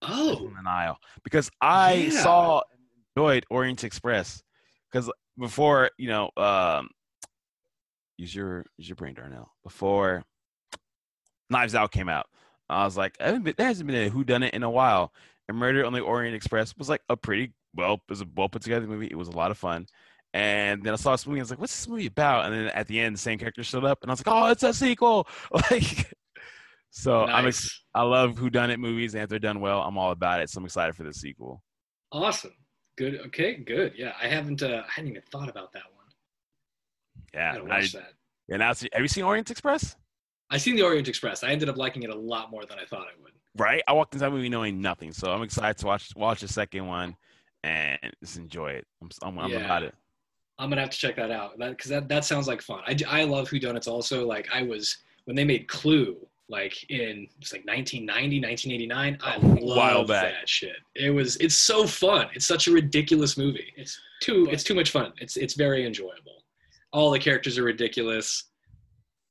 Death oh, on the Nile, because I Yeah. saw and enjoyed Orient Express, because before you know um use your use your brain, Darnell. Before Knives Out came out, I was like, I haven't been, there hasn't been a Who Done It in a while. And Murder on the Orient Express was like a pretty well, it was a well put together movie. It was a lot of fun. And then I saw this movie. I was like, "What's this movie about?" And then at the end, the same character showed up, and I was like, "Oh, it's a sequel!" Like, so I'm ex- I love Who Done It movies, and if they're done well, I'm all about it. So I'm excited for the sequel. Awesome. Good. Okay. Good. Yeah. I haven't. Uh, I hadn't even thought about that one. I Yeah, gotta and I, that. and now, have you seen Orient Express? I seen the Orient Express. I ended up liking it a lot more than I thought I would. Right, I walked into that movie knowing nothing, so I'm excited to watch watch the second one and just enjoy it. I'm I'm, I'm Yeah. about it. I'm gonna have to check that out because that, that sounds like fun. I, I love whodunits also. Like I was when they made Clue. like in it's like 1990, 1989. i love that shit. It was it's so fun. It's such a ridiculous movie. It's too it's too much fun. It's it's very enjoyable. All the characters are ridiculous.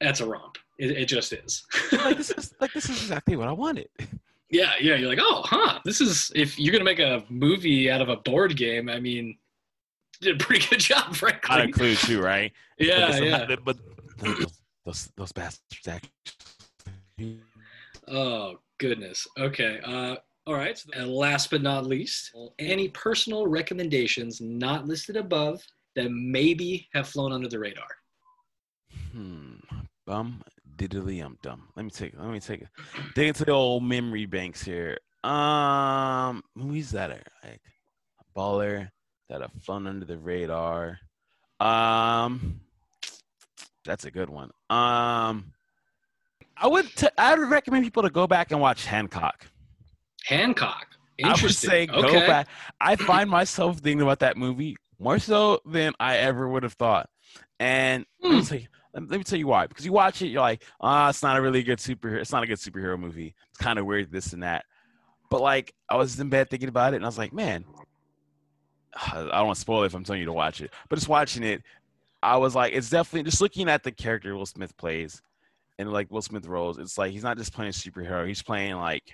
That's a romp. It, it just is. like this is like this is exactly what I wanted. yeah, yeah. You're like, oh, huh. This is if you're gonna make a movie out of a board game. I mean, you did a pretty good job, Out frankly. of clue too, right? Yeah, but yeah. But, but those, those those bastards actually. Oh goodness. Okay. Uh, all right. So- And last but not least, any personal recommendations not listed above that maybe have flown under the radar? Hmm. Bum diddly um dum. Let me take let me take dig into the old memory banks here. Um movies that are like baller that have flown under the radar. Um that's a good one. Um I would t- I would recommend people to go back and watch Hancock. Hancock. I would say go okay. back. I find myself thinking about that movie more so than I ever would have thought. And me Hmm. tell you, let, me, let me tell you why. Because you watch it, you're like, ah, it's not a really good superhero. It's not a good superhero movie. It's kind of weird, this and that. But like, I was in bed thinking about it, and I was like, man, I don't want to spoil it if I'm telling you to watch it. But just watching it, I was like, it's definitely just looking at the character Will Smith plays, and like Will Smith roles. It's like he's not just playing a superhero. He's playing like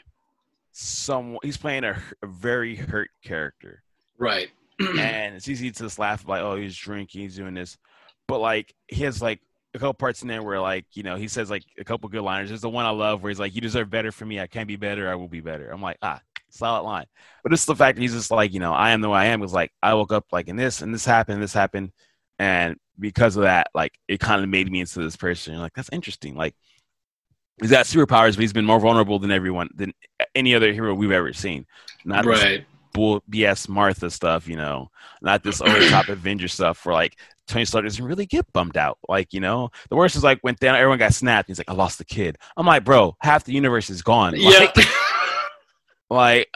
some. He's playing a, a very hurt character Right. and it's easy to just laugh like, oh, he's drinking, he's doing this, but like he has like a couple parts in there where like you know he says like a couple good liners. There's the one I love where he's like, "You deserve better from me. I can't be better. I will be better." I'm like, ah, solid line. But it's the fact that he's just like, you know, I am the way I am. Was like I woke up like in this and this happened, this happened, and because of that, like it kind of made me into this person. You're like, that's interesting. Like he's got superpowers, but he's been more vulnerable than everyone than any other hero we've ever seen. Not right. Bull BS Martha stuff, you know, not this over top Avenger stuff where like Tony Stark doesn't really get bummed out. Like, you know, the worst is like when down, everyone got snapped. He's like, I lost the kid. I'm like, bro, half the universe is gone. Yeah. Like, like,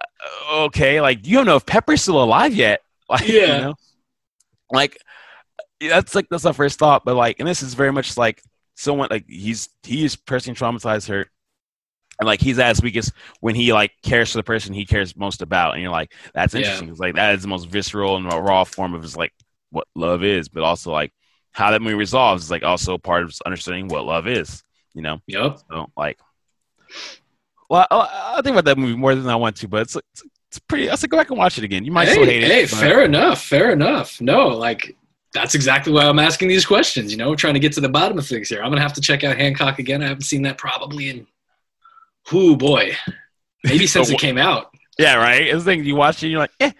uh, okay, like you don't know if Pepper's still alive yet. Like, Yeah. you know, like that's like that's the first thought. But like, and this is very much like someone like he's he is personally traumatized, hurt. And like he's as his weakest when he like cares for the person he cares most about, and you're like, that's interesting. It's like that is the most visceral and raw form of his like what love is, but also like how that movie resolves is like also part of understanding what love is. You know, Yep. so like, well, I, I think about that movie more than I want to, but it's it's, it's pretty. I said go back and watch it again. You might hey, still hate hey, it. but- fair enough. Fair enough. No, like that's exactly why I'm asking these questions. You know, trying to get to the bottom of things here. I'm gonna have to check out Hancock again. I haven't seen that probably in, whoo boy, maybe since it came out. Yeah, right. It's thing you watch it, you're like, eh,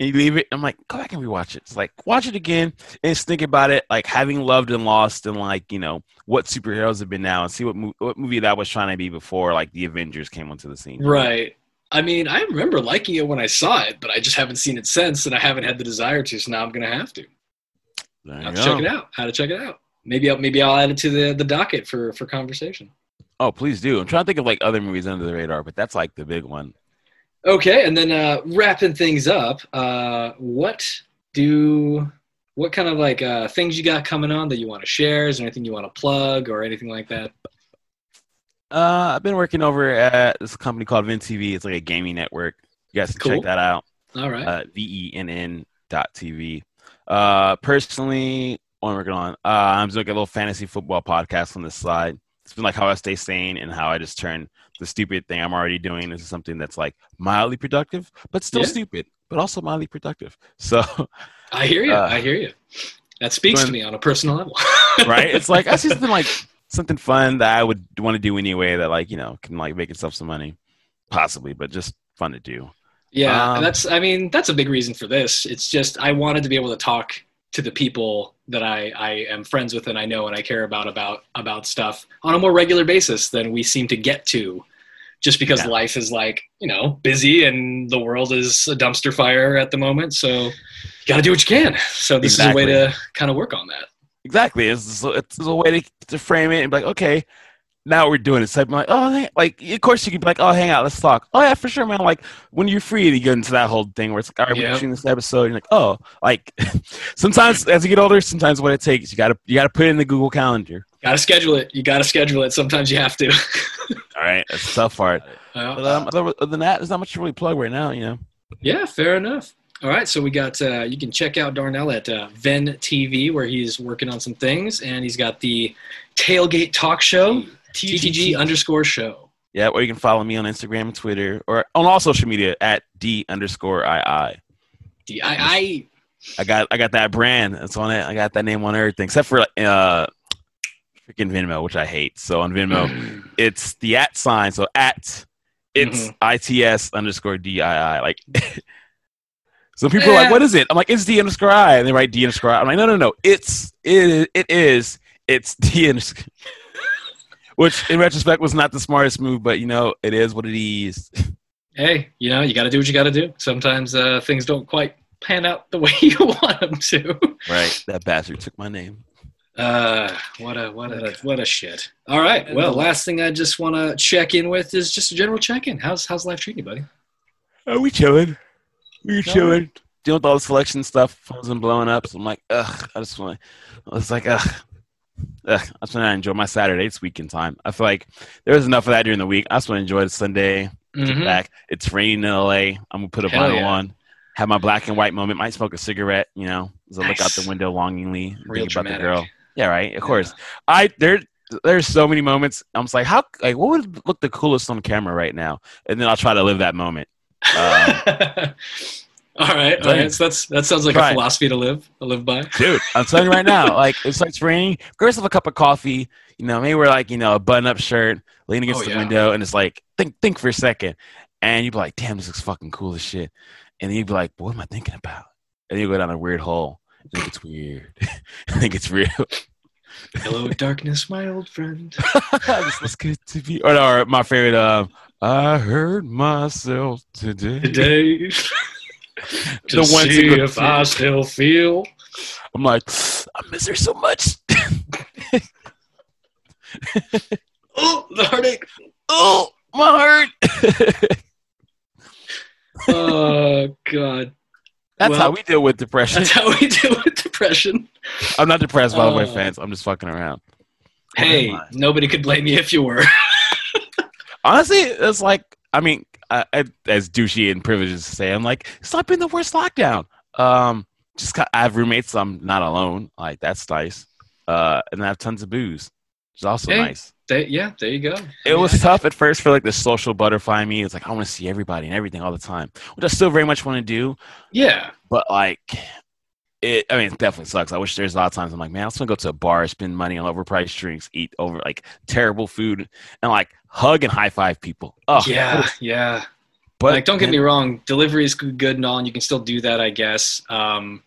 and you leave it. I'm like, go back and rewatch it. It's like watch it again and just think about it, like having loved and lost, and like you know what superheroes have been now, and see what mo- what movie that was trying to be before like the Avengers came onto the scene. Right. I mean, I remember liking it when I saw it, but I just haven't seen it since, and I haven't had the desire to. So now I'm gonna have to. There I you have to check it out. How to check it out? Maybe I'll maybe I'll add it to the the docket for for conversation. Oh, please do. I'm trying to think of like other movies under the radar, but that's like the big one. Okay, and then uh, wrapping things up, uh, what do what kind of like uh, things you got coming on that you want to share? Is there anything you want to plug or anything like that? Uh, I've been working over at this company called Venn TV. It's like a gaming network. You guys can Cool. check that out. All right. uh, V-E-N-N dot TV. Uh, personally, what I'm working on, uh, I'm doing a little fantasy football podcast on the side. It's been like how I stay sane and how I just turn the stupid thing I'm already doing into something that's like mildly productive, but still Yeah. stupid, but also mildly productive. So, I hear you. uh, I hear you. That speaks to me on a personal level. right? It's like I see something like something fun that I would want to do anyway that like, you know, can like make itself some money, possibly, but just fun to do. Yeah, Um, that's. I mean, that's a big reason for this. It's just I wanted to be able to talk to the people that I, I am friends with and I know and I care about about about stuff on a more regular basis than we seem to get to, just because Yeah. life is like you know busy and the world is a dumpster fire at the moment. So you got to do what you can. So this is a way to kind of work on that. Exactly. It's, it's a way to, to frame it and be like, okay, now we're doing it. So I'm like, oh, like, of course you could be like, oh, hang out, let's talk. Oh, yeah, for sure, man. Like, when you're free, you get into that whole thing where it's like, all right, Yeah. we're shooting this episode. You're like, oh, like, sometimes as you get older, sometimes what it takes, you gotta, you gotta put it in the Google Calendar. Got to schedule it. You got to schedule it. Sometimes you have to. right. That's the tough part. Uh, But um, other other than that, there's not much to really plug right now. You know. Yeah, fair enough. All right, so we got uh, you can check out Darnell at uh, Venn TV where he's working on some things, and he's got the Tailgate Talk Show, TTG underscore show. Yeah, or you can follow me on Instagram and Twitter, or on all social media at d underscore ii. D I I I got I got that brand. That's on it. I got that name on everything, except for uh, freaking Venmo, which I hate. So on Venmo, it's the at sign. So at it's its underscore dii. Like some people are like, what is it? I'm like, it's d underscore i, and they write d underscore i. I'm like, no, no, no. It's it it is it's d underscore. Which in retrospect was not the smartest move, but you know it is what it is. Hey, you know you got to do what you got to do. Sometimes uh, things don't quite pan out the way you want them to. right, that bastard took my name. Uh, what a what a what a shit. All right. Well, last thing I just want to check in with is just a general check in. How's how's life treating you, buddy? Are we chilling? We're chilling. Dealing with all the selection stuff, phones been blowing up. So I'm like, ugh. I just want to. It's like, ugh. Ugh. I just want to enjoy my Saturday. It's weekend time. I feel like there was enough of that during the week. I just want to enjoy the Sunday. Get Mhm. back. It's raining in LA. I'm gonna put a Hell vinyl yeah. on. Have my black and white moment. Might smoke a cigarette. You know, as I look out the window longingly, Real think about the girl. Yeah, right. Of course. I there. There's so many moments. I'm just like, how? Like, what would look the coolest on camera right now? And then I'll try to live that moment. Um, all right, all right. So that's that sounds like a philosophy to live to live by. dude. I'm telling you right now, like it starts raining. Grab yourself a cup of coffee. You know, maybe we're like, you know, a button-up shirt, lean against Oh, the yeah. window, and it's like, think, think for a second, and you'd be like, damn, this looks fucking cool as shit. And then you'd be like, what am I thinking about? And you go down a weird hole. I think it's weird. I think it's real. Hello, darkness, my old friend. this looks good to be. Or, or my favorite, um, I heard myself today. Today, to The one see if I still feel. I'm like, I miss her so much. Oh, the heartache. oh, my heart. Oh God, That's Well, how we deal with depression. that's how we deal with depression. I'm not depressed, by the way, Uh, fans. I'm just fucking around. Hey, nobody could blame me if you were. Honestly, it's like, I mean, I, I, as douchey and privileged to say, I'm like, it's not been the worst lockdown. Um, just got, I have roommates, so I'm not alone. Like that's nice. Uh, and I have tons of booze, which is also Hey. nice. They- yeah, there you go. It was tough at first for like the social butterfly me. It's like I want to see everybody and everything all the time, which I still very much want to do. Yeah, But like, it. I mean, it definitely sucks. I wish there's a lot of times I'm like, man, I just want to go to a bar, spend money on overpriced drinks, eat over like terrible food, and like hug and high five people. Oh yeah, yeah. But like, don't get me wrong, delivery is good and all, and you can still do that, I guess, um,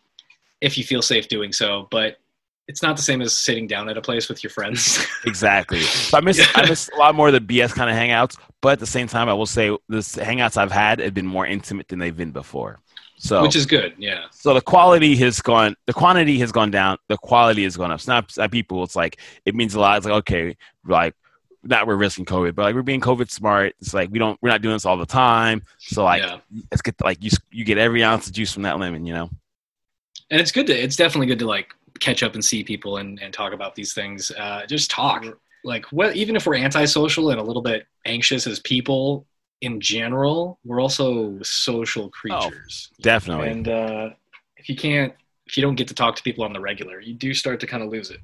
if you feel safe doing so. But it's not the same as sitting down at a place with your friends. Exactly. So I miss I miss a lot more of the BS kind of hangouts, but at the same time, I will say the hangouts I've had have been more intimate than they've been before. So which is good. Yeah, so the quality has gone, the quantity has gone down, the quality has gone up. It's not it's not people. It's like it means a lot. It's like okay, like not we're risking COVID, but like we're being COVID smart. It's like we don't we're not doing this all the time. So like yeah. let's get like you you get every ounce of juice from that lemon, you know. and it's good to it's definitely good to like catch up and see people and, and talk about these things uh, just talk like what even if we're antisocial and a little bit anxious as people in general we're also social creatures Definitely. and uh, if you can't if you don't get to talk to people on the regular you do start to kind of lose it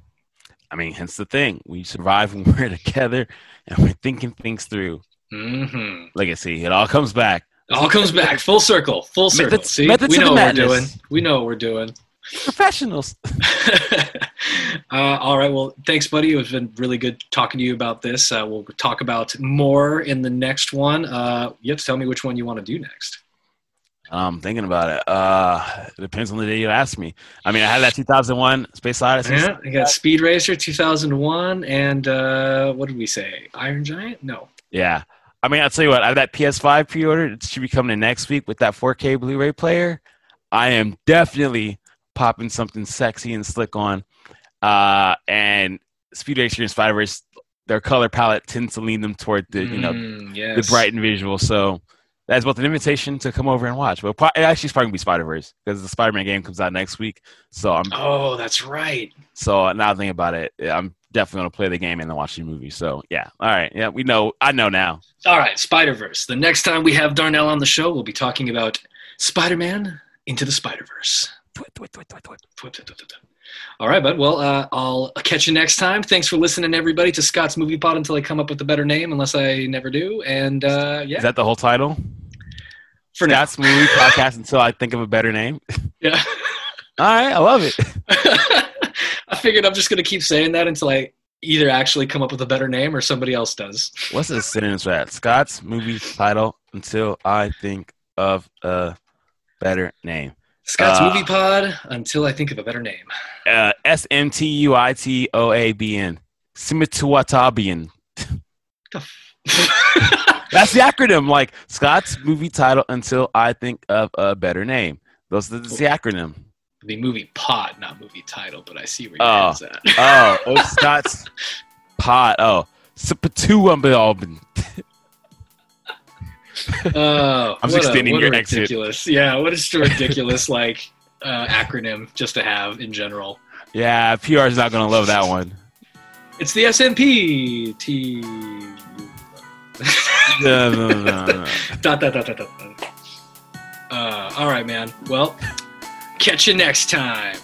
I mean, hence the thing. We survive when we're together and we're thinking things through. hmm Legacy. It all comes back. it all comes back full circle full circle Methods- see methods we know what we're doing we know what we're doing Professionals. uh, all right. Well, thanks, buddy. It's been really good talking to you about this. Uh, we'll talk about more in the next one. Uh, you have to tell me which one you want to do next. I'm thinking about it. Uh, it depends on the day you ask me. I mean, I had that 2001 Space Odyssey. Yeah, I got Speed Racer 2001 and uh, what did we say? Iron Giant? No. Yeah. I mean, I'll tell you what, I have that PS5 pre ordered. It should be coming in next week with that 4K Blu ray player. I am definitely popping something sexy and slick on. Uh, and Speed Racer and Spider Verse, their color palette tends to lean them toward the, you know, Mm, the bright and visual. So that's both an invitation to come over and watch. But it actually is probably gonna be Spider Verse because the Spider Man game comes out next week. So I'm Oh, that's right. so now I think about it, I'm definitely gonna play the game and then watch the movie. So yeah, all right, yeah, we know. I know now. All right, Spider Verse. The next time we have Darnell on the show, we'll be talking about Spider Man into the Spider Verse. All right, bud. Well, uh, I'll catch you next time. Thanks for listening, everybody, to Scott's Movie Pod until I come up with a better name, unless I never do. And uh, yeah, Is that the whole title? For now. Scott's movie podcast until I think of a better name. Yeah. All right, I love it. I figured I'm just gonna keep saying that until I either actually come up with a better name or somebody else does. What's the synonyms for that? Scott's movie title until I think of a better name. Scott's Uh, Movie Pod until I think of a better name. Uh, S M T U I T O A B N. Simituatabian. That's the acronym. Like Scott's movie title until I think of a better name. Those that's the acronym. the movie pod, not movie title, but I see where your Oh. at. Oh, oh Scott's pot. Oh, Sipatuambin. Oh, I'm a- extending a your exit. ridiculous. Yeah, what is a ridiculous like uh, acronym just to have in general? Yeah, PR is not gonna love that one. It's the SNP T. No, no, no, no. Uh, all right, man. Well, catch you next time.